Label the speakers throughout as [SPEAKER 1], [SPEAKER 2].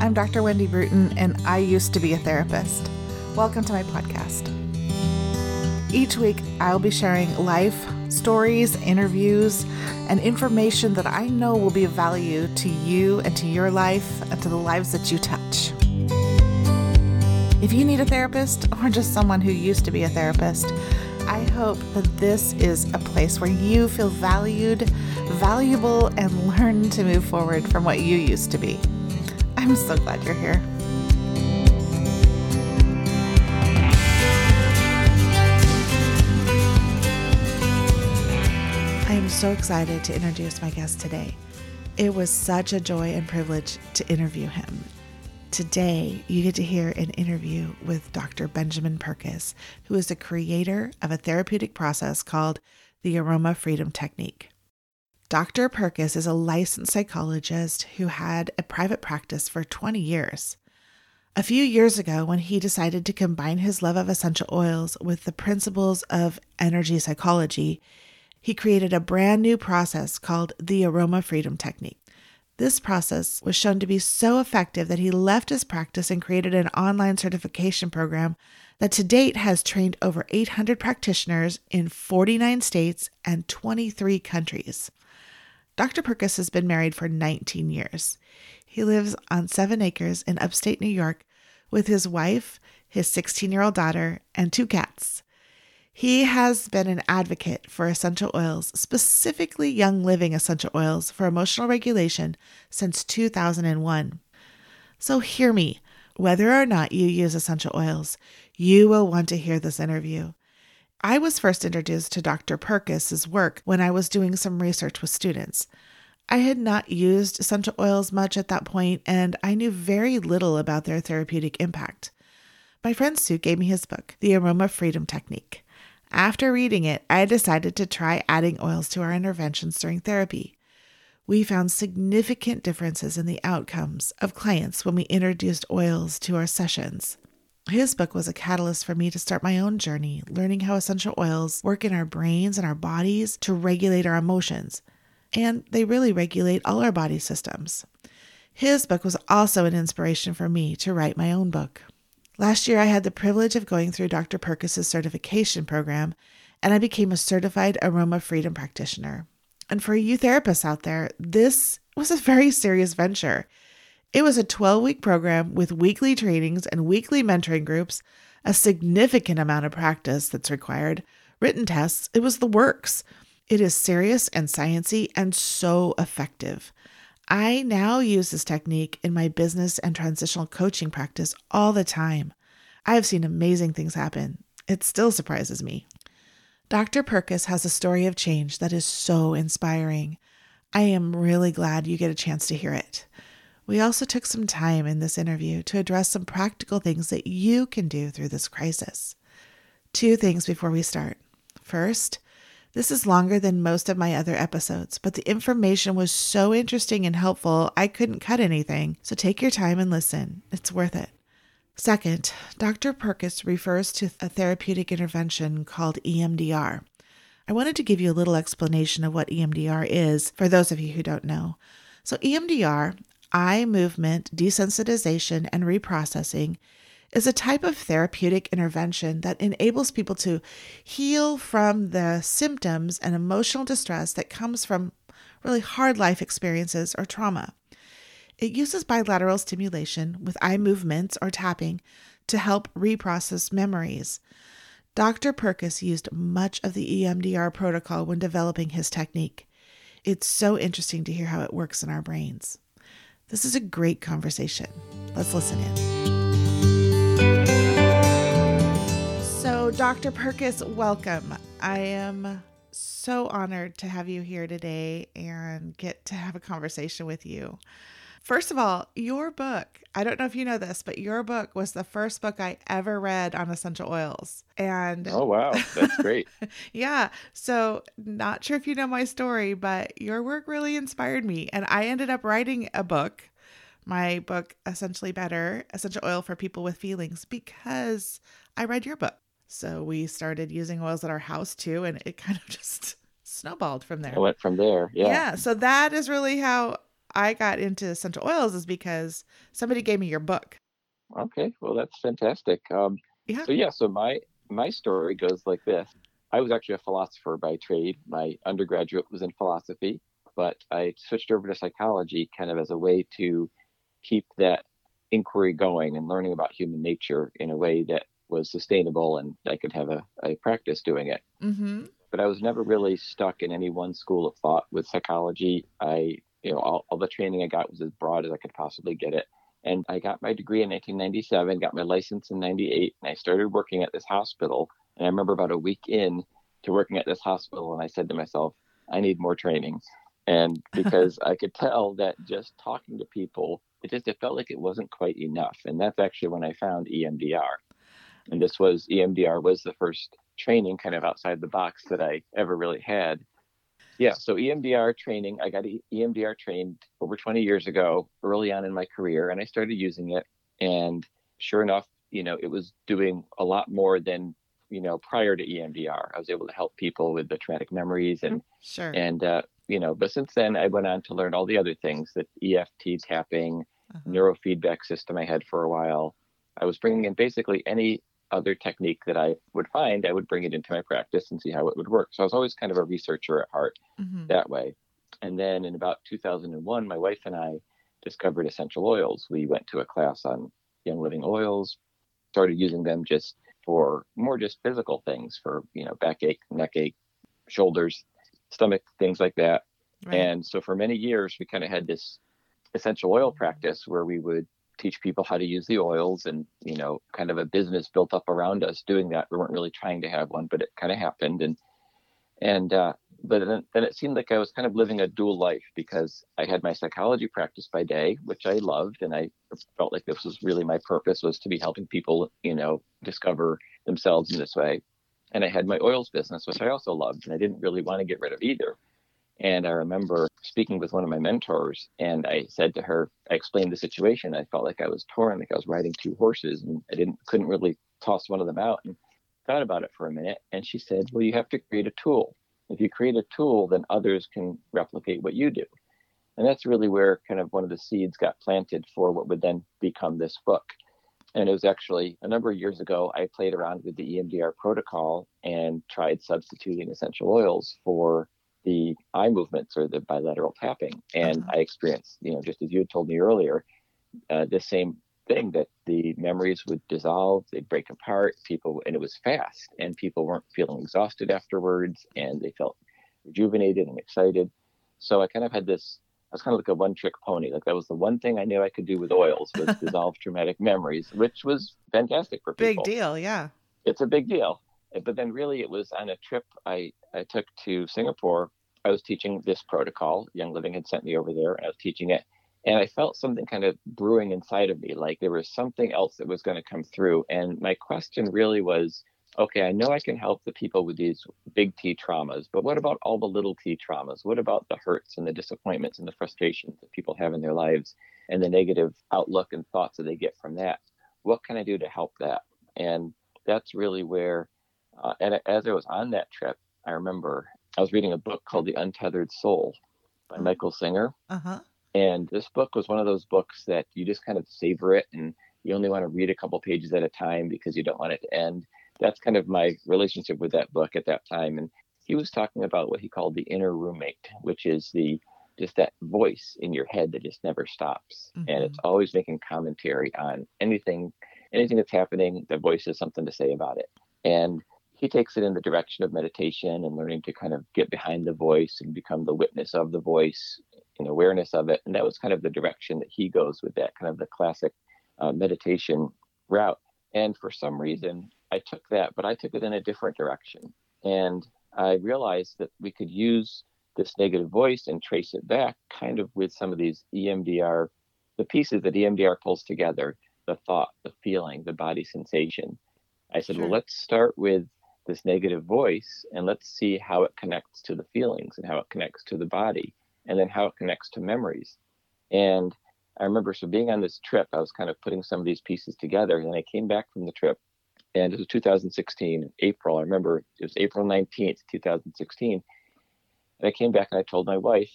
[SPEAKER 1] I'm Dr. Wendy Bruton, and I used to be a therapist. Welcome to my podcast. Each week, I'll be sharing life, stories, interviews, and information that I know will be of value to you and to your life and to the lives that you touch. If you need a therapist or just someone who used to be a therapist, I hope that this is a place where you feel valued, valuable, and learn to move forward from what you used to be. I'm so glad you're here. I am so excited to introduce my guest today. It was such a joy and privilege to interview him. Today, you get to hear an interview with Dr. Benjamin Perkus, who is the creator of a therapeutic process called the Aroma Freedom Technique. Dr. Perkus is a licensed psychologist who had a private practice for 20 years. A few years ago, when he decided to combine his love of essential oils with the principles of energy psychology, he created a brand new process called the Aroma Freedom Technique. This process was shown to be so effective that he left his practice and created an online certification program that to date has trained over 800 practitioners in 49 states and 23 countries. Dr. Perkus has been married for 19 years. He lives on seven acres in upstate New York with his wife, his 16 year old daughter, and two cats. He has been an advocate for essential oils, specifically Young Living essential oils for emotional regulation since 2001. So hear me, whether or not you use essential oils, you will want to hear this interview. I was first introduced to Dr. Perkus's work when I was doing some research with students. I had not used essential oils much at that point, and I knew very little about their therapeutic impact. My friend Sue gave me his book, The Aroma Freedom Technique. After reading it, I decided to try adding oils to our interventions during therapy. We found significant differences in the outcomes of clients when we introduced oils to our sessions. His book was a catalyst for me to start my own journey, learning how essential oils work in our brains and our bodies to regulate our emotions. And they really regulate all our body systems. His book was also an inspiration for me to write my own book. Last year, I had the privilege of going through Dr. Perkus's certification program, and I became a certified aroma freedom practitioner. And for you therapists out there, this was a very serious venture. It was a 12 week program with weekly trainings and weekly mentoring groups, a significant amount of practice that's required, written tests. It was the works. It is serious and sciency and so effective. I now use this technique in my business and transitional coaching practice all the time. I have seen amazing things happen. It still surprises me. Dr. Perkus has a story of change that is so inspiring. I am really glad you get a chance to hear it. We also took some time in this interview to address some practical things that you can do through this crisis. Two things before we start. First, this is longer than most of my other episodes, but the information was so interesting and helpful, I couldn't cut anything. So take your time and listen. It's worth it. Second, Dr. Perkus refers to a therapeutic intervention called EMDR. I wanted to give you a little explanation of what EMDR is for those of you who don't know. So, EMDR, eye movement desensitization and reprocessing, is a type of therapeutic intervention that enables people to heal from the symptoms and emotional distress that comes from really hard life experiences or trauma. It uses bilateral stimulation with eye movements or tapping to help reprocess memories. Dr. Perkus used much of the EMDR protocol when developing his technique. It's so interesting to hear how it works in our brains. This is a great conversation. Let's listen in. So, Dr. Perkus, welcome. I am so honored to have you here today and get to have a conversation with you. First of all, your book, I don't know if you know this, but your book was the first book I ever read on essential oils. And
[SPEAKER 2] oh, wow, that's great.
[SPEAKER 1] yeah. So, not sure if you know my story, but your work really inspired me. And I ended up writing a book, my book, Essentially Better Essential Oil for People with Feelings, because I read your book. So, we started using oils at our house too, and it kind of just snowballed from there.
[SPEAKER 2] I went from there. Yeah.
[SPEAKER 1] Yeah. So, that is really how I got into essential oils is because somebody gave me your book.
[SPEAKER 2] Okay, well that's fantastic. Um,
[SPEAKER 1] Yeah.
[SPEAKER 2] So yeah, so my my story goes like this. I was actually a philosopher by trade. My undergraduate was in philosophy, but I switched over to psychology kind of as a way to keep that inquiry going and learning about human nature in a way that was sustainable and I could have a, a practice doing it.
[SPEAKER 1] Mm-hmm.
[SPEAKER 2] But I was never really stuck in any one school of thought with psychology. I, you know, all, all the training I got was as broad as I could possibly get it. And I got my degree in 1997, got my license in 98, and I started working at this hospital. And I remember about a week in to working at this hospital, and I said to myself, I need more training. And because I could tell that just talking to people, it just it felt like it wasn't quite enough. And that's actually when I found EMDR. And this was EMDR was the first training kind of outside the box that I ever really had. Yeah, so EMDR training, I got EMDR trained over 20 years ago, early on in my career, and I started using it. And sure enough, you know, it was doing a lot more than, you know, prior to EMDR. I was able to help people with the traumatic memories and
[SPEAKER 1] Sure.
[SPEAKER 2] and uh, you know, but since then I went on to learn all the other things that EFT tapping,
[SPEAKER 1] Uh-huh.
[SPEAKER 2] neurofeedback system I had for a while. I was bringing in basically any other technique that I would find, I would bring it into my practice and see how it would work. So I was always kind of a researcher at heart
[SPEAKER 1] Mhm.
[SPEAKER 2] that way. And then in about 2001, my wife and I discovered essential oils. We went to a class on Young Living oils, started using them just for more just physical things for, you know, backache, neck ache, shoulders, stomach, things like that.
[SPEAKER 1] Right.
[SPEAKER 2] And so for many years, we kind of had this essential oil practice where we would teach people how to use the oils and, you know, kind of a business built up around us doing that. We weren't really trying to have one, but it kind of happened. And, and, uh, but then, then it seemed like I was kind of living a dual life because I had my psychology practice by day, which I loved. And I felt like this was really my purpose was to be helping people, you know, discover themselves in this way. And I had my oils business, which I also loved. And I didn't really want to get rid of either. And I remember speaking with one of my mentors, and I said to her, I explained the situation. I felt like I was torn, like I was riding two horses, and I didn't couldn't really toss one of them out. And thought about it for a minute, and she said, "Well, you have to create a tool. If you create a tool, then others can replicate what you do." And that's really where kind of one of the seeds got planted for what would then become this book. And it was actually a number of years ago, I played around with the EMDR protocol and tried substituting essential oils for the eye movements or the bilateral tapping. And
[SPEAKER 1] Uh-huh.
[SPEAKER 2] I experienced, you know, just as you had told me earlier, uh, the same thing that the memories would dissolve, they'd break apart, people, and it was fast, and people weren't feeling exhausted afterwards, and they felt rejuvenated and excited. So I kind of had this. I was kind of like a one-trick pony. Like that was the one thing I knew I could do with oils was dissolve traumatic memories, which was fantastic for people.
[SPEAKER 1] Big deal. Yeah.
[SPEAKER 2] it's a big deal. But then really it was on a trip I, I took to Singapore. I was teaching this protocol. Young Living had sent me over there and I was teaching it. And I felt something kind of brewing inside of me, like there was something else that was going to come through. And my question really was, okay, I know I can help the people with these big T traumas, but what about all the little T traumas? What about the hurts and the disappointments and the frustrations that people have in their lives and the negative outlook and thoughts that they get from that? What can I do to help that? And that's really where, uh, and as I was on that trip, I remember I was reading a book called The Untethered Soul by
[SPEAKER 1] Oh.
[SPEAKER 2] Michael Singer.
[SPEAKER 1] Uh huh.
[SPEAKER 2] And this book was one of those books that you just kind of savor it and you only want to read a couple pages at a time because you don't want it to end. That's kind of my relationship with that book at that time. And he was talking about what he called the inner roommate, which is the just that voice in your head that just never stops. And it's always making commentary on anything anything that's happening, the voice has something to say about it. And he takes it in the direction of meditation and learning to kind of get behind the voice and become the witness of the voice and awareness of it. And that was kind of the direction that he goes with that kind of the classic uh, meditation route. And for some reason, I took that, but I took it in a different direction. And I realized that we could use this negative voice and trace it back kind of with some of these EMDR, the pieces that EMDR pulls together the thought, the feeling, the body sensation. I said,
[SPEAKER 1] Sure.
[SPEAKER 2] well, let's start with this negative voice and let's see how it connects to the feelings and how it connects to the body and then how it connects to memories. And I remember, so being on this trip, I was kind of putting some of these pieces together. And I came back from the trip and it was 2016, April. I remember it was April 19th, 2016. And I came back and I told my wife,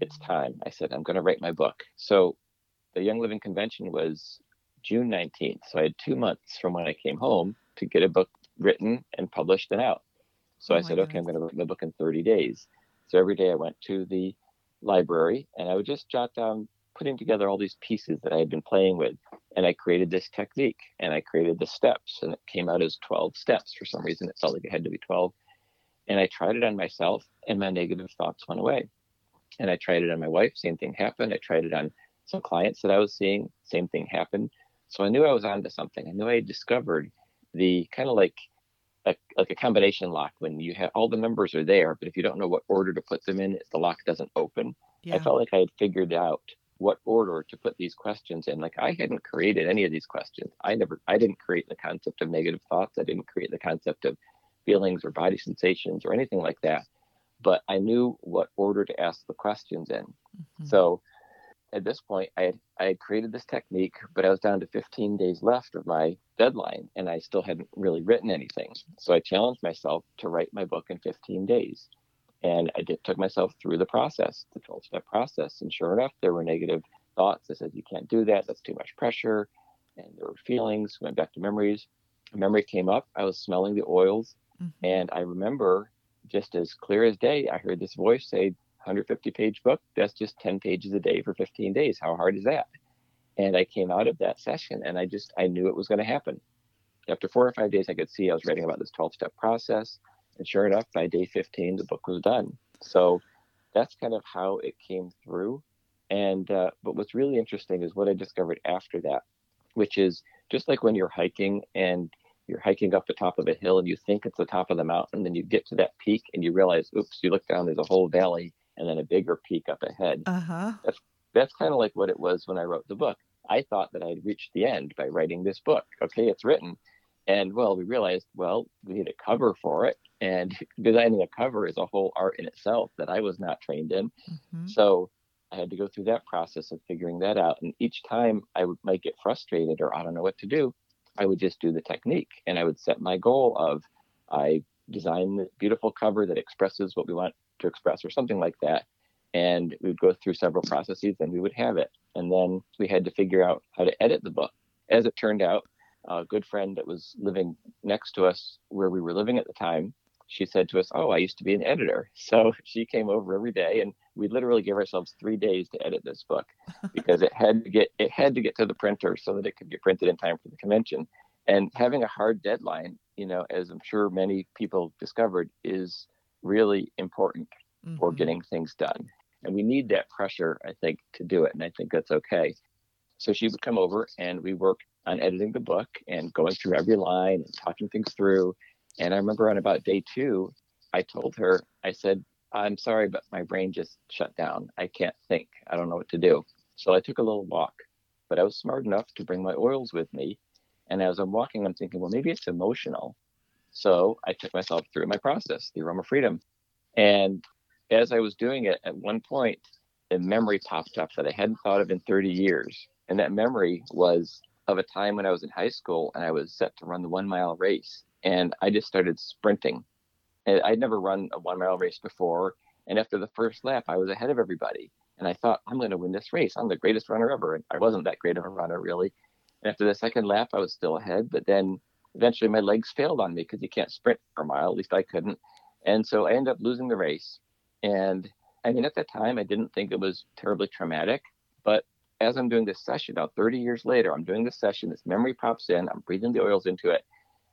[SPEAKER 2] it's time. I said, I'm going to write my book. So the Young Living Convention was June 19th. So I had two months from when I came home to get a book written and published and out. So oh I said, goodness. okay, I'm going to write my book in 30 days. So every day I went to the library and I would just jot down, putting together all these pieces that I had been playing with. And I created this technique and I created the steps and it came out as 12 steps. For some reason, it felt like it had to be 12. And I tried it on myself and my negative thoughts went away. And I tried it on my wife, same thing happened. I tried it on some clients that I was seeing, same thing happened. So I knew I was onto something. I knew I had discovered the kind of like a, like a combination lock when you have all the numbers are there, but if you don't know what order to put them in, the lock doesn't open. Yeah. I felt like I had figured out what order to put these questions in. Like I hadn't created any of these questions. I never, I didn't create the concept of negative thoughts. I didn't create the concept of feelings or body sensations or anything like that. But I knew what order to ask the questions in. Mm-hmm. So at this point, I had, I had created this technique, but I was down to 15 days left of my deadline and I still hadn't really written anything. So I challenged myself to write my book in 15 days. And I did, took myself through the process, the 12 step process. And sure enough, there were negative thoughts. I said, You can't do that. That's too much pressure. And there were feelings, went back to memories. A memory came up. I was smelling the oils. Mm-hmm. And I remember just as clear as day, I heard this voice say, 150 page book, that's just 10 pages a day for 15 days. How hard is that? And I came out of that session and I just, I knew it was going to happen. After four or five days, I could see I was writing about this 12 step process. And sure enough, by day 15, the book was done. So that's kind of how it came through. And, uh, but what's really interesting is what I discovered after that, which is just like when you're hiking and you're hiking up the top of a hill and you think it's the top of the mountain, then you get to that peak and you realize, oops, you look down, there's a whole valley and then a bigger peak up ahead. Uh-huh. That's that's kind of like what it was when I wrote the book. I thought that I'd reached the end by writing this book. Okay, it's written. And well, we realized, well, we need a cover for it. And designing a cover is a whole art in itself that I was not trained in. Mm-hmm. So I had to go through that process of figuring that out. And each time I would, might get frustrated or I don't know what to do, I would just do the technique and I would set my goal of I design this beautiful cover that expresses what we want to express or something like that. And we would go through several processes and we would have it. And then we had to figure out how to edit the book. As it turned out, a good friend that was living next to us where we were living at the time, she said to us, Oh, I used to be an editor. So she came over every day and we literally gave ourselves three days to edit this book because it had to get it had to get to the printer so that it could get printed in time for the convention. And having a hard deadline, you know, as I'm sure many people discovered, is really important mm-hmm. for getting things done. And we need that pressure, I think, to do it. And I think that's okay. So she would come over and we worked on editing the book and going through every line and talking things through. And I remember on about day two, I told her, I said, I'm sorry, but my brain just shut down. I can't think. I don't know what to do. So I took a little walk, but I was smart enough to bring my oils with me. And as I'm walking, I'm thinking, well, maybe it's emotional. So I took myself through my process, the aroma freedom. And as I was doing it, at one point, a memory popped up that I hadn't thought of in 30 years. And that memory was of a time when I was in high school and I was set to run the one mile race. And I just started sprinting. And I'd never run a one mile race before. And after the first lap, I was ahead of everybody. And I thought, I'm going to win this race. I'm the greatest runner ever. And I wasn't that great of a runner, really. And after the second lap, I was still ahead. But then eventually my legs failed on me because you can't sprint for a mile. At least I couldn't. And so I ended up losing the race. And I mean, at that time, I didn't think it was terribly traumatic. But as I'm doing this session now, 30 years later, I'm doing this session, this memory pops in, I'm breathing the oils into it.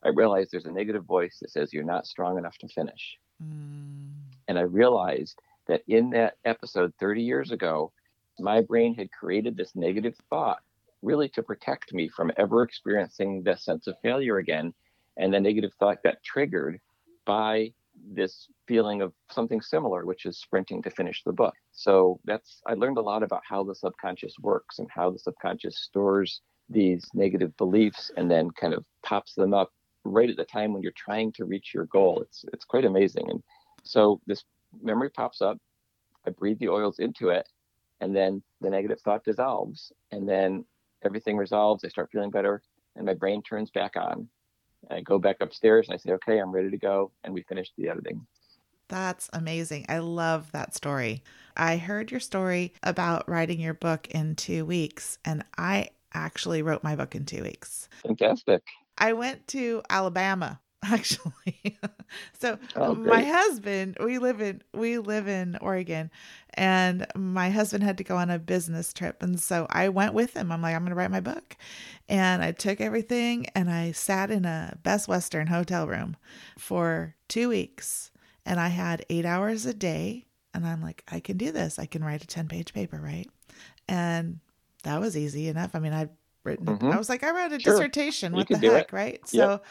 [SPEAKER 2] I realize there's a negative voice that says, You're not strong enough to finish. Mm. And I realized that in that episode 30 years ago, my brain had created this negative thought really to protect me from ever experiencing the sense of failure again. And the negative thought got triggered by this feeling of something similar, which is sprinting to finish the book. So that's, I learned a lot about how the subconscious works and how the subconscious stores these negative beliefs and then kind of pops them up right at the time when you're trying to reach your goal. It's, it's quite amazing. And so this memory pops up, I breathe the oils into it, and then the negative thought dissolves. And then everything resolves. I start feeling better, and my brain turns back on. I go back upstairs and I say, okay, I'm ready to go. And we finish the editing.
[SPEAKER 1] That's amazing. I love that story. I heard your story about writing your book in two weeks, and I actually wrote my book in two weeks.
[SPEAKER 2] Fantastic.
[SPEAKER 1] I went to Alabama actually. so
[SPEAKER 2] Oh,
[SPEAKER 1] my husband, we live in we live in Oregon, and my husband had to go on a business trip, and so I went with him. I'm like, I'm going to write my book, and I took everything and I sat in a Best Western hotel room for two weeks, and I had eight hours a day, and I'm like, I can do this. I can write a ten page paper, right? And that was easy enough. I mean, I'd written.
[SPEAKER 2] Mhm.
[SPEAKER 1] I was like, I wrote a
[SPEAKER 2] Sure.
[SPEAKER 1] dissertation. What the heck, right? So,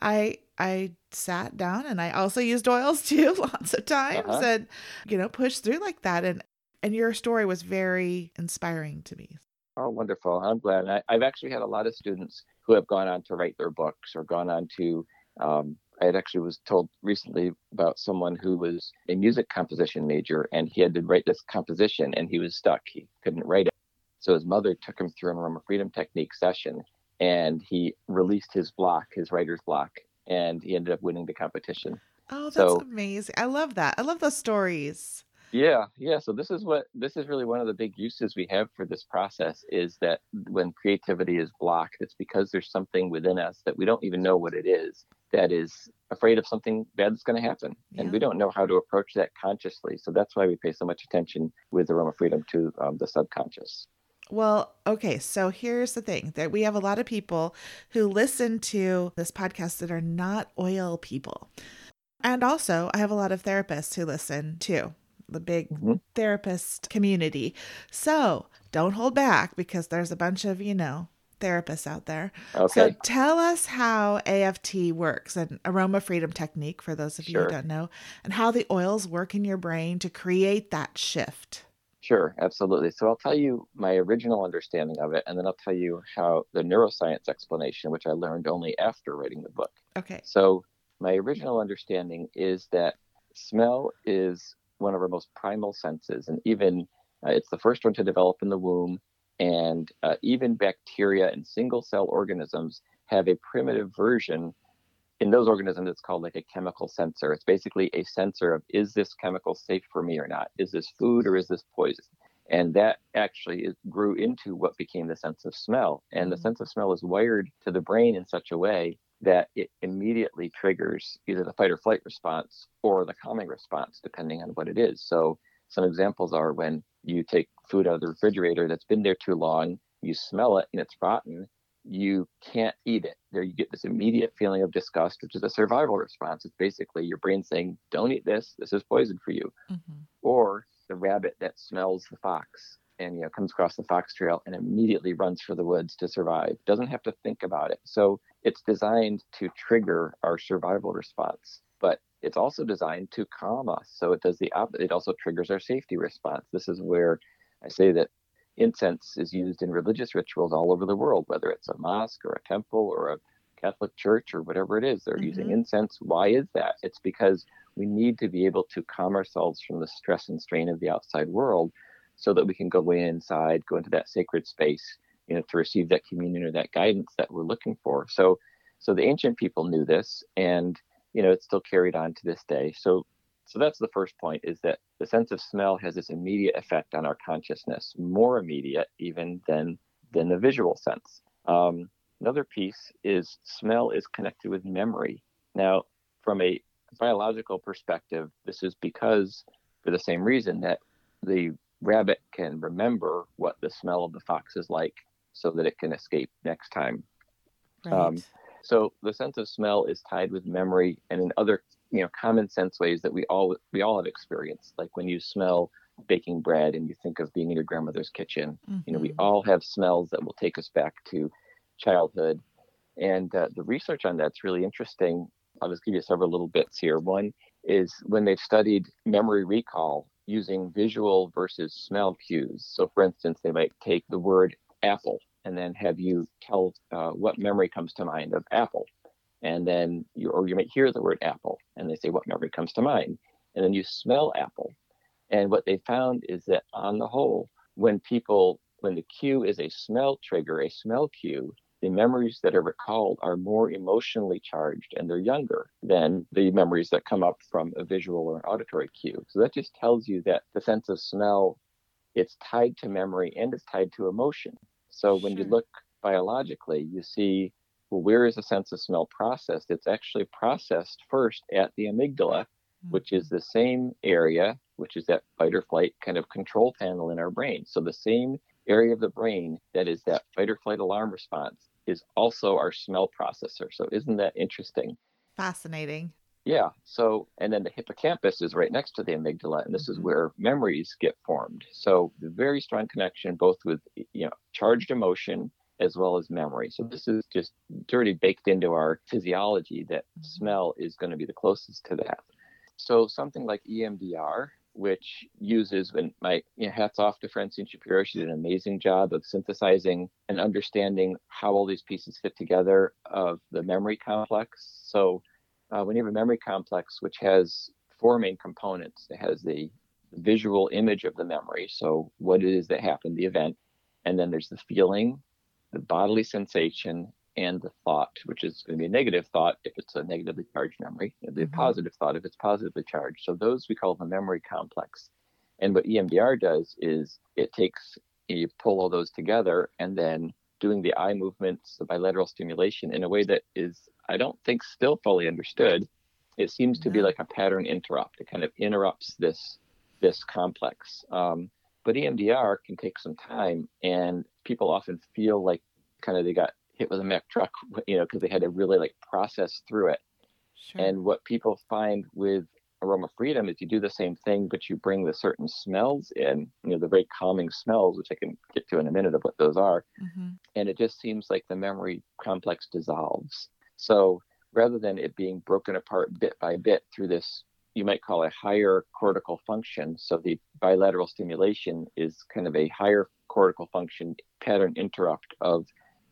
[SPEAKER 1] I I sat down and I also used oils too, lots of times,
[SPEAKER 2] Uh-huh.
[SPEAKER 1] and you know, pushed through like that. And and your story was very inspiring to me.
[SPEAKER 2] Oh, wonderful. I'm glad. I, I've actually had a lot of students who have gone on to write their books or gone on to. Um, I had actually was told recently about someone who was a music composition major and he had to write this composition and he was stuck. He couldn't write it. So his mother took him through an Aroma Freedom Technique session and he released his block, his writer's block, and he ended up winning the competition.
[SPEAKER 1] Oh, that's
[SPEAKER 2] So-
[SPEAKER 1] amazing. I love that. I love those stories.
[SPEAKER 2] Yeah, yeah. So this is what this is really one of the big uses we have for this process is that when creativity is blocked, it's because there's something within us that we don't even know what it is that is afraid of something bad that's going to happen, and we don't know how to approach that consciously. So that's why we pay so much attention with the Aroma Freedom to um, the subconscious.
[SPEAKER 1] Well, okay, so here's the thing that we have a lot of people who listen to this podcast that are not oil people. And also, I have a lot of therapists who listen too, the big
[SPEAKER 2] Mhm.
[SPEAKER 1] therapist community. So don't hold back because there's a bunch of, you know, therapists out there.
[SPEAKER 2] Okay.
[SPEAKER 1] So tell us how AFT works, an aroma freedom technique for those of you who don't know, and how the oils work in your brain to create that shift.
[SPEAKER 2] Sure, absolutely. So I'll tell you my original understanding of it, and then I'll tell you how the neuroscience explanation, which I learned only after writing the book.
[SPEAKER 1] Okay.
[SPEAKER 2] So, my original understanding is that smell is one of our most primal senses, and even uh, it's the first one to develop in the womb. And uh, even bacteria and single cell organisms have a primitive version. In those organisms, it's called like a chemical sensor. It's basically a sensor of is this chemical safe for me or not? Is this food or is this poison? And that actually is, grew into what became the sense of smell. And the
[SPEAKER 1] Mhm.
[SPEAKER 2] sense of smell is wired to the brain in such a way that it immediately triggers either the fight or flight response or the calming response, depending on what it is. So, some examples are when you take food out of the refrigerator that's been there too long, you smell it and it's rotten, you can't eat it. There, you get this immediate feeling of disgust, which is a survival response. It's basically your brain saying, Don't eat this, this is poison for you
[SPEAKER 1] Mhm.
[SPEAKER 2] or the rabbit that smells the fox and you know comes across the fox trail and immediately runs for the woods to survive doesn't have to think about it so it's designed to trigger our survival response but it's also designed to calm us so it does the opposite it also triggers our safety response this is where i say that incense is used in religious rituals all over the world whether it's a mosque or a temple or a catholic church or whatever it is they're using
[SPEAKER 1] Mhm.
[SPEAKER 2] incense why is that it's because we need to be able to calm ourselves from the stress and strain of the outside world so that we can go inside, go into that sacred space, you know, to receive that communion or that guidance that we're looking for. So so the ancient people knew this and you know it's still carried on to this day. So so that's the first point is that the sense of smell has this immediate effect on our consciousness, more immediate even than than the visual sense. Um, another piece is smell is connected with memory. Now, from a biological perspective, this is because, for the same reason, that the rabbit can remember what the smell of the fox is like so that it can escape next time.
[SPEAKER 1] Right.
[SPEAKER 2] Um, So the sense of smell is tied with memory and in other, you know, common sense ways that we all we all have experienced. Like when you smell baking bread and you think of being in your grandmother's kitchen. You know, we
[SPEAKER 1] Mhm.
[SPEAKER 2] all have smells that will take us back to childhood. And uh, the research on that's really interesting. I'll just give you several little bits here. One is when they've studied memory recall using visual versus smell cues. So, for instance, they might take the word apple and then have you tell uh, what memory comes to mind of apple. And then you, or you might hear the word apple and they say, what memory comes to mind? And then you smell apple. And what they found is that on the whole, when people, when the cue is a smell trigger, a smell cue, the memories that are recalled are more emotionally charged and they're younger than the memories that come up from a visual or an auditory cue. So that just tells you that the sense of smell it's tied to memory and it's tied to emotion. So when you look biologically, you see well, where is the sense of smell processed? It's actually processed first at the amygdala, mm-hmm. which is the same area, which is that fight or flight kind of control panel in our brain. So the same area of the brain that is that fight or flight alarm response is also our smell processor. So isn't that interesting?
[SPEAKER 1] Fascinating.
[SPEAKER 2] Yeah. So, and then the hippocampus is right next to the amygdala, and this mm-hmm. is where memories get formed. So, the very strong connection both with you know charged emotion as well as memory. So this is just dirty baked into our physiology that mm-hmm. smell is going to be the closest to that. So something like EMDR, which uses when my you know, hats off to Francine Shapiro. She did an amazing job of synthesizing and understanding how all these pieces fit together of the memory complex. So uh, when you have a memory complex, which has four main components, it has the visual image of the memory. So what it is that happened, the event, and then there's the feeling, the bodily sensation, and the thought, which is going to be a negative thought if it's a negatively charged memory, and the mm-hmm. positive thought if it's positively charged. So those we call the memory complex. And what EMDR does is it takes you pull all those together and then doing the eye movements, the bilateral stimulation in a way that is, I don't think, still fully understood. It seems to be like a pattern interrupt. It kind of interrupts this this complex. Um, but EMDR can take some time, and people often feel like kind of they got hit with a Mack truck, you know, because they had to really like process through it. Sure. And what people find with aroma freedom is you do the same thing, but you bring the certain smells in, you know, the very calming smells, which I can get to in a minute of what those are. Mm-hmm. And it just seems like the memory complex dissolves. So rather than it being broken apart bit by bit through this, you might call a higher cortical function. So the bilateral stimulation is kind of a higher cortical function pattern interrupt of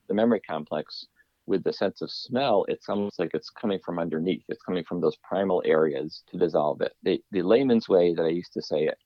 [SPEAKER 2] the memory complex with the sense of smell, it's almost like it's coming from underneath. It's coming from those primal areas to dissolve it. The, the layman's way that I used to say it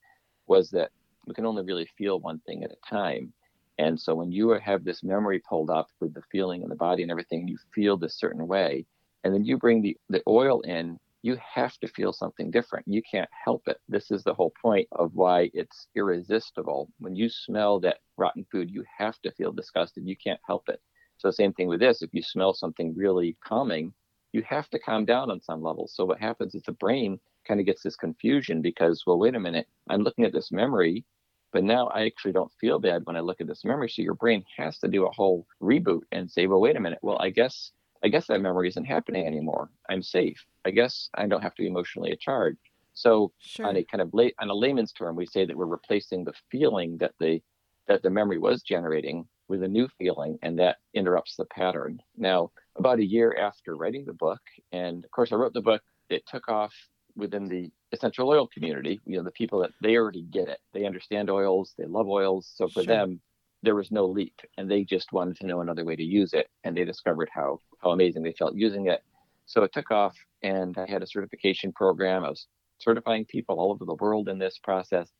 [SPEAKER 2] was that we can only really feel one thing at a time. And so when you have this memory pulled up with the feeling in the body and everything, you feel this certain way. And then you bring the, the oil in, you have to feel something different. You can't help it. This is the whole point of why it's irresistible. When you smell that rotten food, you have to feel disgusted. You can't help it. So same thing with this. If you smell something really calming, you have to calm down on some level. So what happens is the brain kind of gets this confusion because, well, wait a minute, I'm looking at this memory, but now I actually don't feel bad when I look at this memory. So your brain has to do a whole reboot and say, well, wait a minute. Well, I guess I guess that memory isn't happening anymore. I'm safe. I guess I don't have to be emotionally charged. So sure. on a kind of lay, on a layman's term, we say that we're replacing the feeling that the that the memory was generating with a new feeling, and that interrupts the pattern. Now, about a year after writing the book, and of course, I wrote the book, it took off within the essential oil community. You know, the people that they already get it, they understand oils, they love oils. So for sure. them, there was no leap, and they just wanted to know another way to use it, and they discovered how how amazing they felt using it. So it took off, and I had a certification program. I was certifying people all over the world in this process.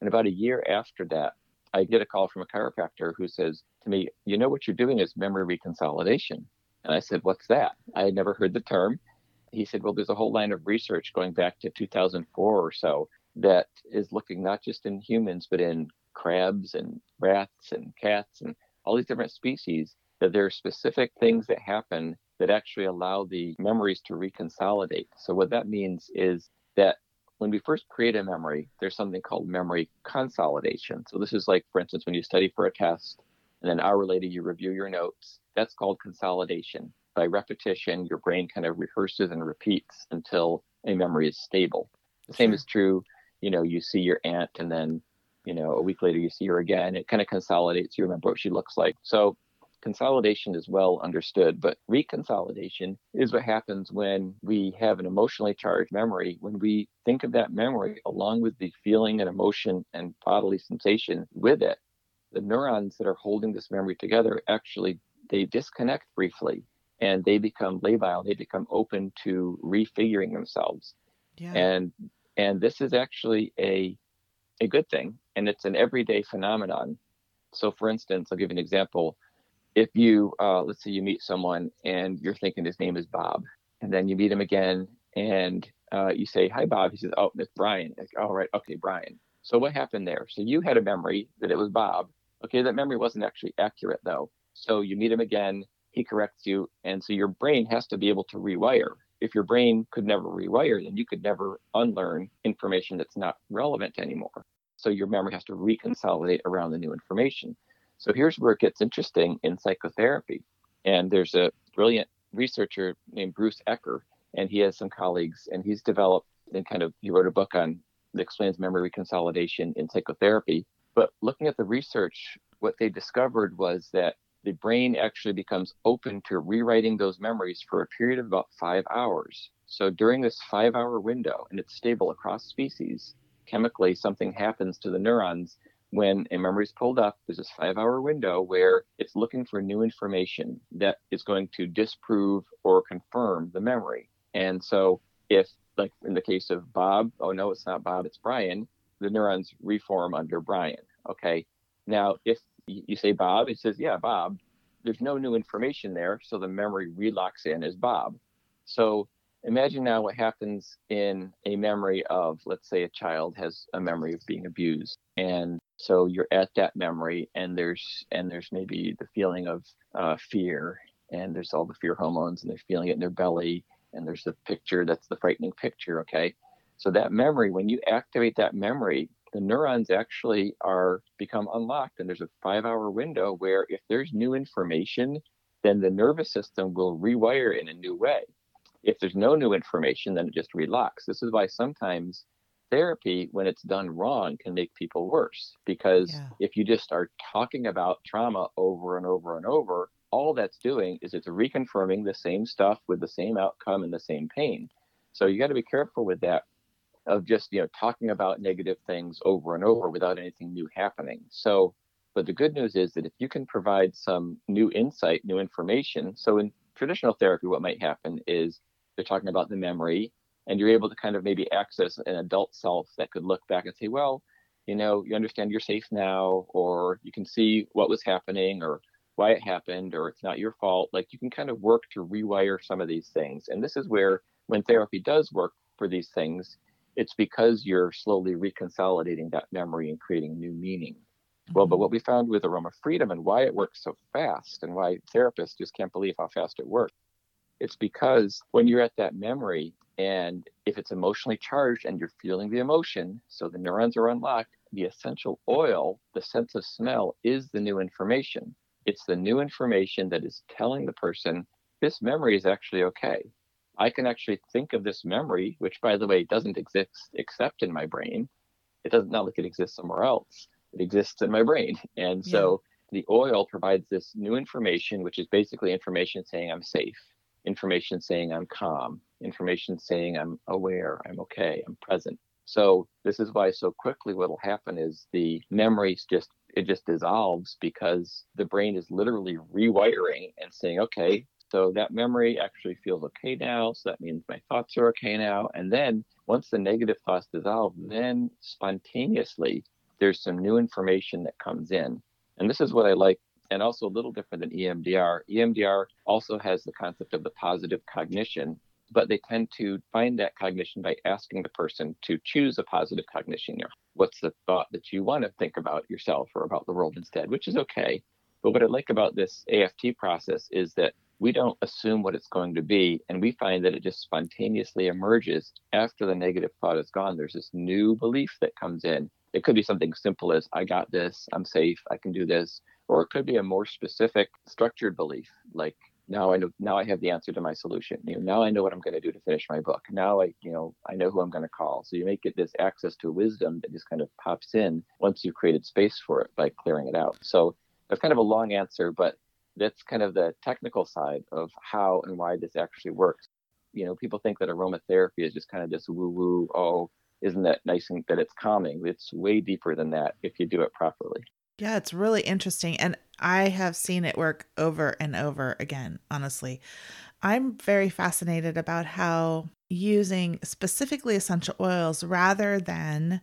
[SPEAKER 2] And about a year after that, I get a call from a chiropractor who says to me, You know what you're doing is memory reconsolidation. And I said, What's that? I had never heard the term. He said, Well, there's a whole line of research going back to 2004 or so that is looking not just in humans, but in crabs and rats and cats and all these different species, that there are specific things that happen that actually allow the memories to reconsolidate. So, what that means is that when we first create a memory, there's something called memory consolidation. So this is like, for instance, when you study for a test and then an hour later you review your notes, that's called consolidation. By repetition, your brain kind of rehearses and repeats until a memory is stable. The same is true, you know, you see your aunt and then, you know, a week later you see her again. It kind of consolidates. You remember what she looks like. So consolidation is well understood, but reconsolidation is what happens when we have an emotionally charged memory. When we think of that memory along with the feeling and emotion and bodily sensation with it, the neurons that are holding this memory together actually they disconnect briefly and they become labile, they become open to refiguring themselves. Yeah. And and this is actually a a good thing and it's an everyday phenomenon. So for instance, I'll give you an example if you uh, let's say you meet someone and you're thinking his name is Bob, and then you meet him again and uh, you say hi Bob, he says oh it's Brian. Like, oh right, okay Brian. So what happened there? So you had a memory that it was Bob. Okay, that memory wasn't actually accurate though. So you meet him again, he corrects you, and so your brain has to be able to rewire. If your brain could never rewire, then you could never unlearn information that's not relevant anymore. So your memory has to mm-hmm. reconsolidate around the new information. So here's where it gets interesting in psychotherapy. And there's a brilliant researcher named Bruce Ecker, and he has some colleagues, and he's developed and kind of he wrote a book on that explains memory reconsolidation in psychotherapy. But looking at the research, what they discovered was that the brain actually becomes open to rewriting those memories for a period of about five hours. So during this five hour window, and it's stable across species, chemically something happens to the neurons when a memory is pulled up, there's this five hour window where it's looking for new information that is going to disprove or confirm the memory. And so, if, like in the case of Bob, oh no, it's not Bob, it's Brian, the neurons reform under Brian. Okay. Now, if you say Bob, it says, yeah, Bob, there's no new information there. So the memory relocks in as Bob. So imagine now what happens in a memory of, let's say, a child has a memory of being abused. And so you're at that memory and there's and there's maybe the feeling of uh, fear. And there's all the fear hormones and they're feeling it in their belly. And there's the picture that's the frightening picture okay? So that memory when you activate that memory the neurons actually are become unlocked. And there's a five hour window where if there's new information then the nervous system will rewire in a new way if there's no new information then it just relocks this is why sometimes therapy, when it's done wrong, can make people worse. Because yeah. if you just start talking about trauma over and over and over, all that's doing is it's reconfirming the same stuff with the same outcome and the same pain. So you got to be careful with that of just, you know, talking about negative things over and over without anything new happening. So, but the good news is that if you can provide some new insight, new information. So in traditional therapy, what might happen is they're talking about the memory and you're able to kind of maybe access an adult self that could look back and say, well, you know, you understand you're safe now, or you can see what was happening, or why it happened, or it's not your fault. Like you can kind of work to rewire some of these things. And this is where, when therapy does work for these things, it's because you're slowly reconsolidating that memory and creating new meaning. Well, but mm-hmm. what we found with Aroma Freedom and why it works so fast and why therapists just can't believe how fast it works, it's because when you're at that memory, and if it's emotionally charged and you're feeling the emotion, so the neurons are unlocked, the essential oil, the sense of smell, is the new information. It's the new information that is telling the person this memory is actually okay. I can actually think of this memory, which by the way doesn't exist except in my brain. It doesn't not like it exists somewhere else. It exists in my brain. And so yeah. the oil provides this new information, which is basically information saying I'm safe information saying I'm calm, information saying I'm aware, I'm okay, I'm present. So this is why so quickly what'll happen is the memories just it just dissolves because the brain is literally rewiring and saying, okay, so that memory actually feels okay now. So that means my thoughts are okay now. And then once the negative thoughts dissolve, then spontaneously there's some new information that comes in. And this is what I like and also a little different than EMDR. EMDR also has the concept of the positive cognition, but they tend to find that cognition by asking the person to choose a positive cognition. What's the thought that you want to think about yourself or about the world instead, which is okay. But what I like about this AFT process is that we don't assume what it's going to be, and we find that it just spontaneously emerges after the negative thought is gone. There's this new belief that comes in. It could be something simple as, I got this, I'm safe, I can do this or it could be a more specific structured belief like now i know now i have the answer to my solution. You know now i know what i'm going to do to finish my book. Now i you know i know who i'm going to call. So you may get this access to wisdom that just kind of pops in once you've created space for it by clearing it out. So that's kind of a long answer but that's kind of the technical side of how and why this actually works. You know people think that aromatherapy is just kind of this woo woo oh isn't that nice and that it's calming it's way deeper than that if you do it properly
[SPEAKER 1] yeah, it's really interesting. And I have seen it work over and over again, honestly. I'm very fascinated about how using specifically essential oils rather than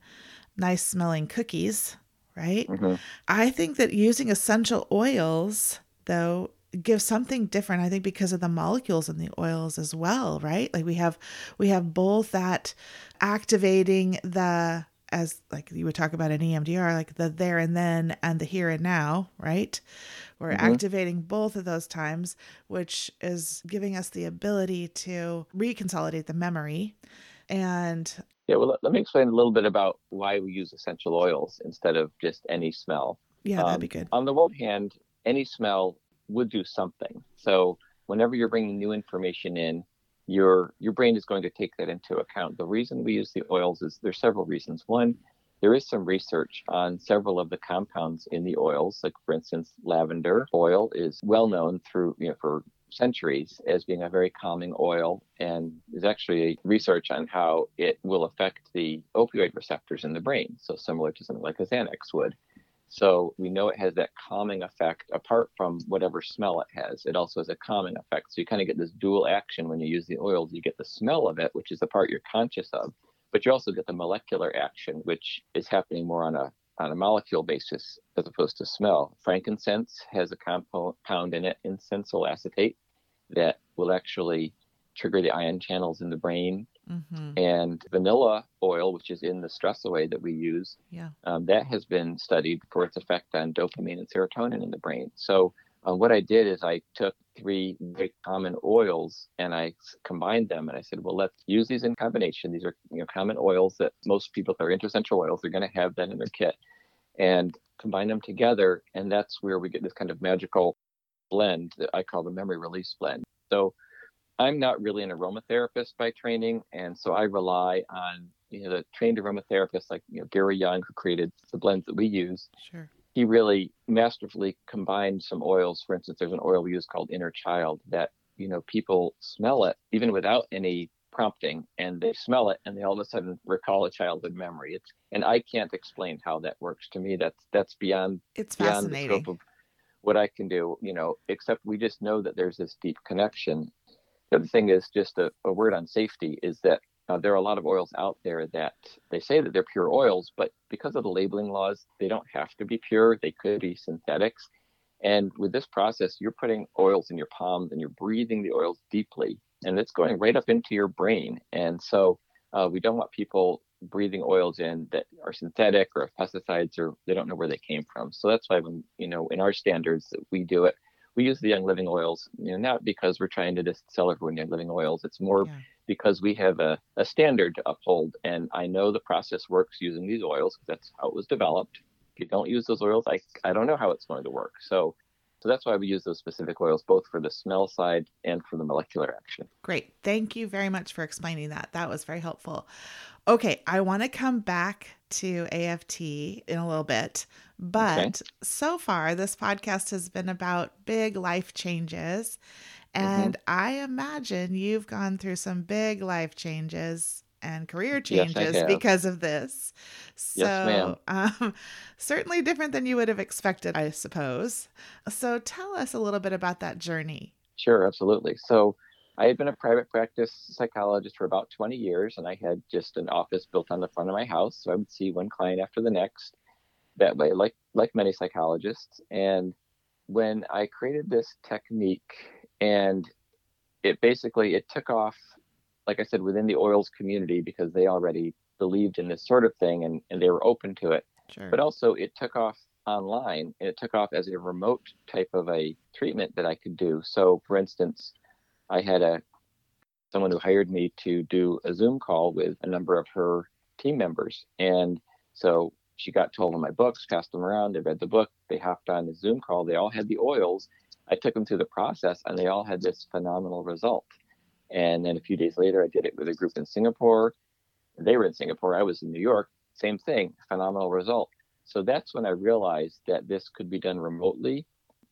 [SPEAKER 1] nice smelling cookies, right? Mm-hmm. I think that using essential oils though, give something different i think because of the molecules in the oils as well right like we have we have both that activating the as like you would talk about an EMDR, like the there and then and the here and now, right? We're mm-hmm. activating both of those times, which is giving us the ability to reconsolidate the memory. And
[SPEAKER 2] yeah, well, let me explain a little bit about why we use essential oils instead of just any smell.
[SPEAKER 1] Yeah, that'd be um, good.
[SPEAKER 2] On the one hand, any smell would do something. So whenever you're bringing new information in, your your brain is going to take that into account. The reason we use the oils is there's several reasons. One, there is some research on several of the compounds in the oils. Like for instance, lavender oil is well known through you know for centuries as being a very calming oil and there's actually research on how it will affect the opioid receptors in the brain so similar to something like a xanax would so we know it has that calming effect apart from whatever smell it has. It also has a calming effect. So you kind of get this dual action when you use the oils. You get the smell of it, which is the part you're conscious of, but you also get the molecular action, which is happening more on a on a molecule basis as opposed to smell. Frankincense has a compound in it, incensole acetate, that will actually trigger the ion channels in the brain Mm-hmm. And vanilla oil, which is in the stress away that we use,
[SPEAKER 1] yeah.
[SPEAKER 2] um, that has been studied for its effect on dopamine and serotonin in the brain. So, uh, what I did is I took three very common oils and I combined them. And I said, well, let's use these in combination. These are you know, common oils that most people, that are interessential oils, they're going to have that in their kit. And combine them together. And that's where we get this kind of magical blend that I call the memory release blend. So, I'm not really an aromatherapist by training, and so I rely on you know the trained aromatherapists like you know Gary Young, who created the blends that we use.
[SPEAKER 1] Sure.
[SPEAKER 2] He really masterfully combined some oils. For instance, there's an oil we use called Inner Child that you know people smell it even without any prompting, and they smell it, and they all of a sudden recall a childhood memory. It's and I can't explain how that works. To me, that's that's beyond
[SPEAKER 1] it's
[SPEAKER 2] beyond
[SPEAKER 1] fascinating.
[SPEAKER 2] the scope of what I can do. You know, except we just know that there's this deep connection the other thing is just a, a word on safety is that uh, there are a lot of oils out there that they say that they're pure oils, but because of the labeling laws, they don't have to be pure. They could be synthetics. And with this process, you're putting oils in your palms and you're breathing the oils deeply, and it's going right up into your brain. And so uh, we don't want people breathing oils in that are synthetic or pesticides or they don't know where they came from. So that's why when you know in our standards that we do it, we use the Young Living oils, you know, not because we're trying to just sell everyone Young Living oils. It's more yeah. because we have a, a standard to uphold. And I know the process works using these oils because that's how it was developed. If you don't use those oils, I, I don't know how it's going to work. So so that's why we use those specific oils, both for the smell side and for the molecular action.
[SPEAKER 1] Great. Thank you very much for explaining that. That was very helpful. Okay, I want to come back to AFT in a little bit, but okay. so far this podcast has been about big life changes. Mm-hmm. And mm-hmm. I imagine you've gone through some big life changes and career changes yes, because of this. So,
[SPEAKER 2] yes,
[SPEAKER 1] um, certainly different than you would have expected, I suppose. So, tell us a little bit about that journey.
[SPEAKER 2] Sure, absolutely. So, I had been a private practice psychologist for about 20 years, and I had just an office built on the front of my house. So I would see one client after the next that way, like like many psychologists. And when I created this technique, and it basically it took off, like I said, within the oils community because they already believed in this sort of thing and, and they were open to it.
[SPEAKER 1] Sure.
[SPEAKER 2] But also it took off online and it took off as a remote type of a treatment that I could do. So for instance, I had a someone who hired me to do a Zoom call with a number of her team members. And so she got told of my books, passed them around, they read the book, they hopped on the Zoom call, they all had the oils. I took them through the process and they all had this phenomenal result. And then a few days later, I did it with a group in Singapore. They were in Singapore, I was in New York, same thing, phenomenal result. So that's when I realized that this could be done remotely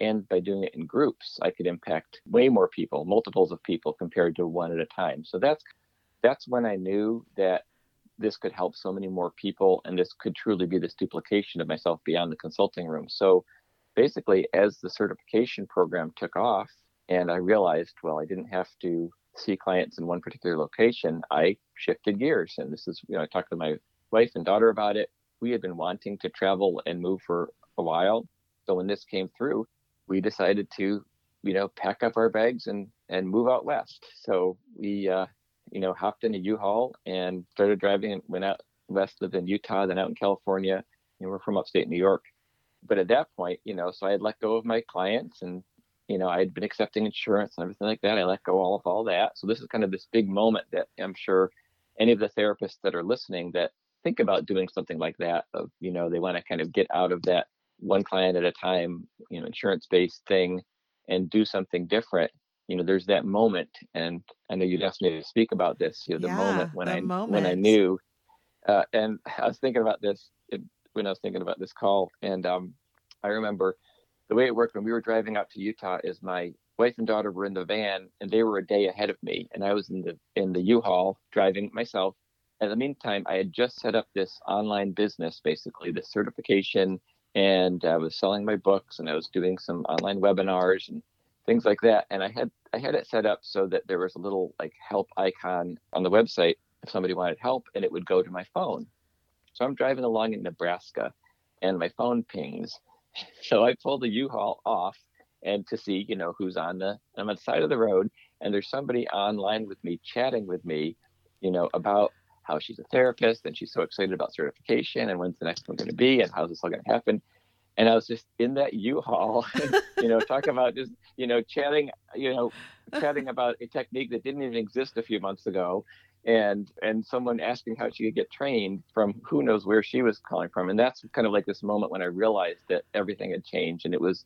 [SPEAKER 2] and by doing it in groups i could impact way more people multiples of people compared to one at a time. So that's that's when i knew that this could help so many more people and this could truly be this duplication of myself beyond the consulting room. So basically as the certification program took off and i realized well i didn't have to see clients in one particular location i shifted gears. And this is you know i talked to my wife and daughter about it. We had been wanting to travel and move for a while. So when this came through we decided to, you know, pack up our bags and and move out west. So we, uh, you know, hopped in a U-Haul and started driving and went out west, lived in Utah, then out in California. And we're from upstate New York. But at that point, you know, so I had let go of my clients and, you know, I had been accepting insurance and everything like that. I let go all of all that. So this is kind of this big moment that I'm sure any of the therapists that are listening that think about doing something like that of, you know, they want to kind of get out of that one client at a time, you know, insurance based thing and do something different you know there's that moment and i know you'd asked me to speak about this you know the
[SPEAKER 1] Yeah,
[SPEAKER 2] moment when
[SPEAKER 1] the
[SPEAKER 2] i when i knew uh, and i was thinking about this it- when i was thinking about this call and um, i remember the way it worked when we were driving out to utah is my wife and daughter were in the van and they were a day ahead of me and i was in the in the u-haul driving myself. In the meantime i had just set up this online business basically this certification and i was selling my books and i was doing some online webinars and things like that. And I had I had it set up so that there was a little like help icon on the website if somebody wanted help, and it would go to my phone. So I'm driving along in Nebraska, and my phone pings. So I pull the U-Haul off, and to see you know who's on the I'm on the side of the road, and there's somebody online with me chatting with me, you know about how she's a therapist and she's so excited about certification and when's the next one going to be and how's this all going to happen. And I was just in that U-Haul, you know, talking about just, you know, chatting, you know, chatting about a technique that didn't even exist a few months ago, and and someone asking how she could get trained from who knows where she was calling from, and that's kind of like this moment when I realized that everything had changed, and it was,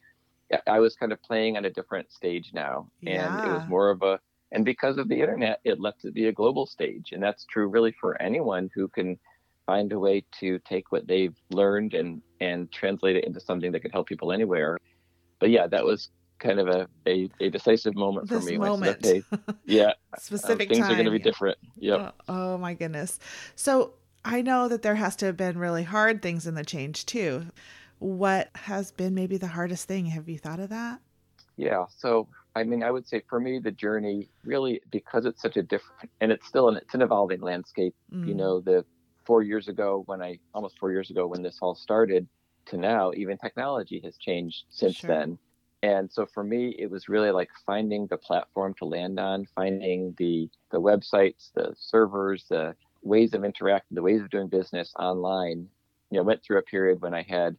[SPEAKER 2] I was kind of playing on a different stage now, and it was more of a, and because of the internet, it lets it be a global stage, and that's true really for anyone who can find a way to take what they've learned and and translate it into something that could help people anywhere. But yeah, that was kind of a a, a decisive moment for me. I said,
[SPEAKER 1] moment.
[SPEAKER 2] okay, yeah, uh,
[SPEAKER 1] Specific
[SPEAKER 2] things
[SPEAKER 1] time.
[SPEAKER 2] are going to be different. Yep.
[SPEAKER 1] Oh, oh my goodness. So I know that there has to have been really hard things in the change too. What has been maybe the hardest thing? Have you thought of that?
[SPEAKER 2] Yeah. So, I mean, I would say for me, the journey really, because it's such a different, and it's still an, it's an evolving landscape. You
[SPEAKER 1] Mm,
[SPEAKER 2] know, the four years ago when I, almost four years ago when this all started to now, even technology has changed since
[SPEAKER 1] Sure.
[SPEAKER 2] then. And so for me, it was really like finding the platform to land on, finding the, the websites, the servers, the ways of interacting, the ways of doing business online. You know, went through a period when I had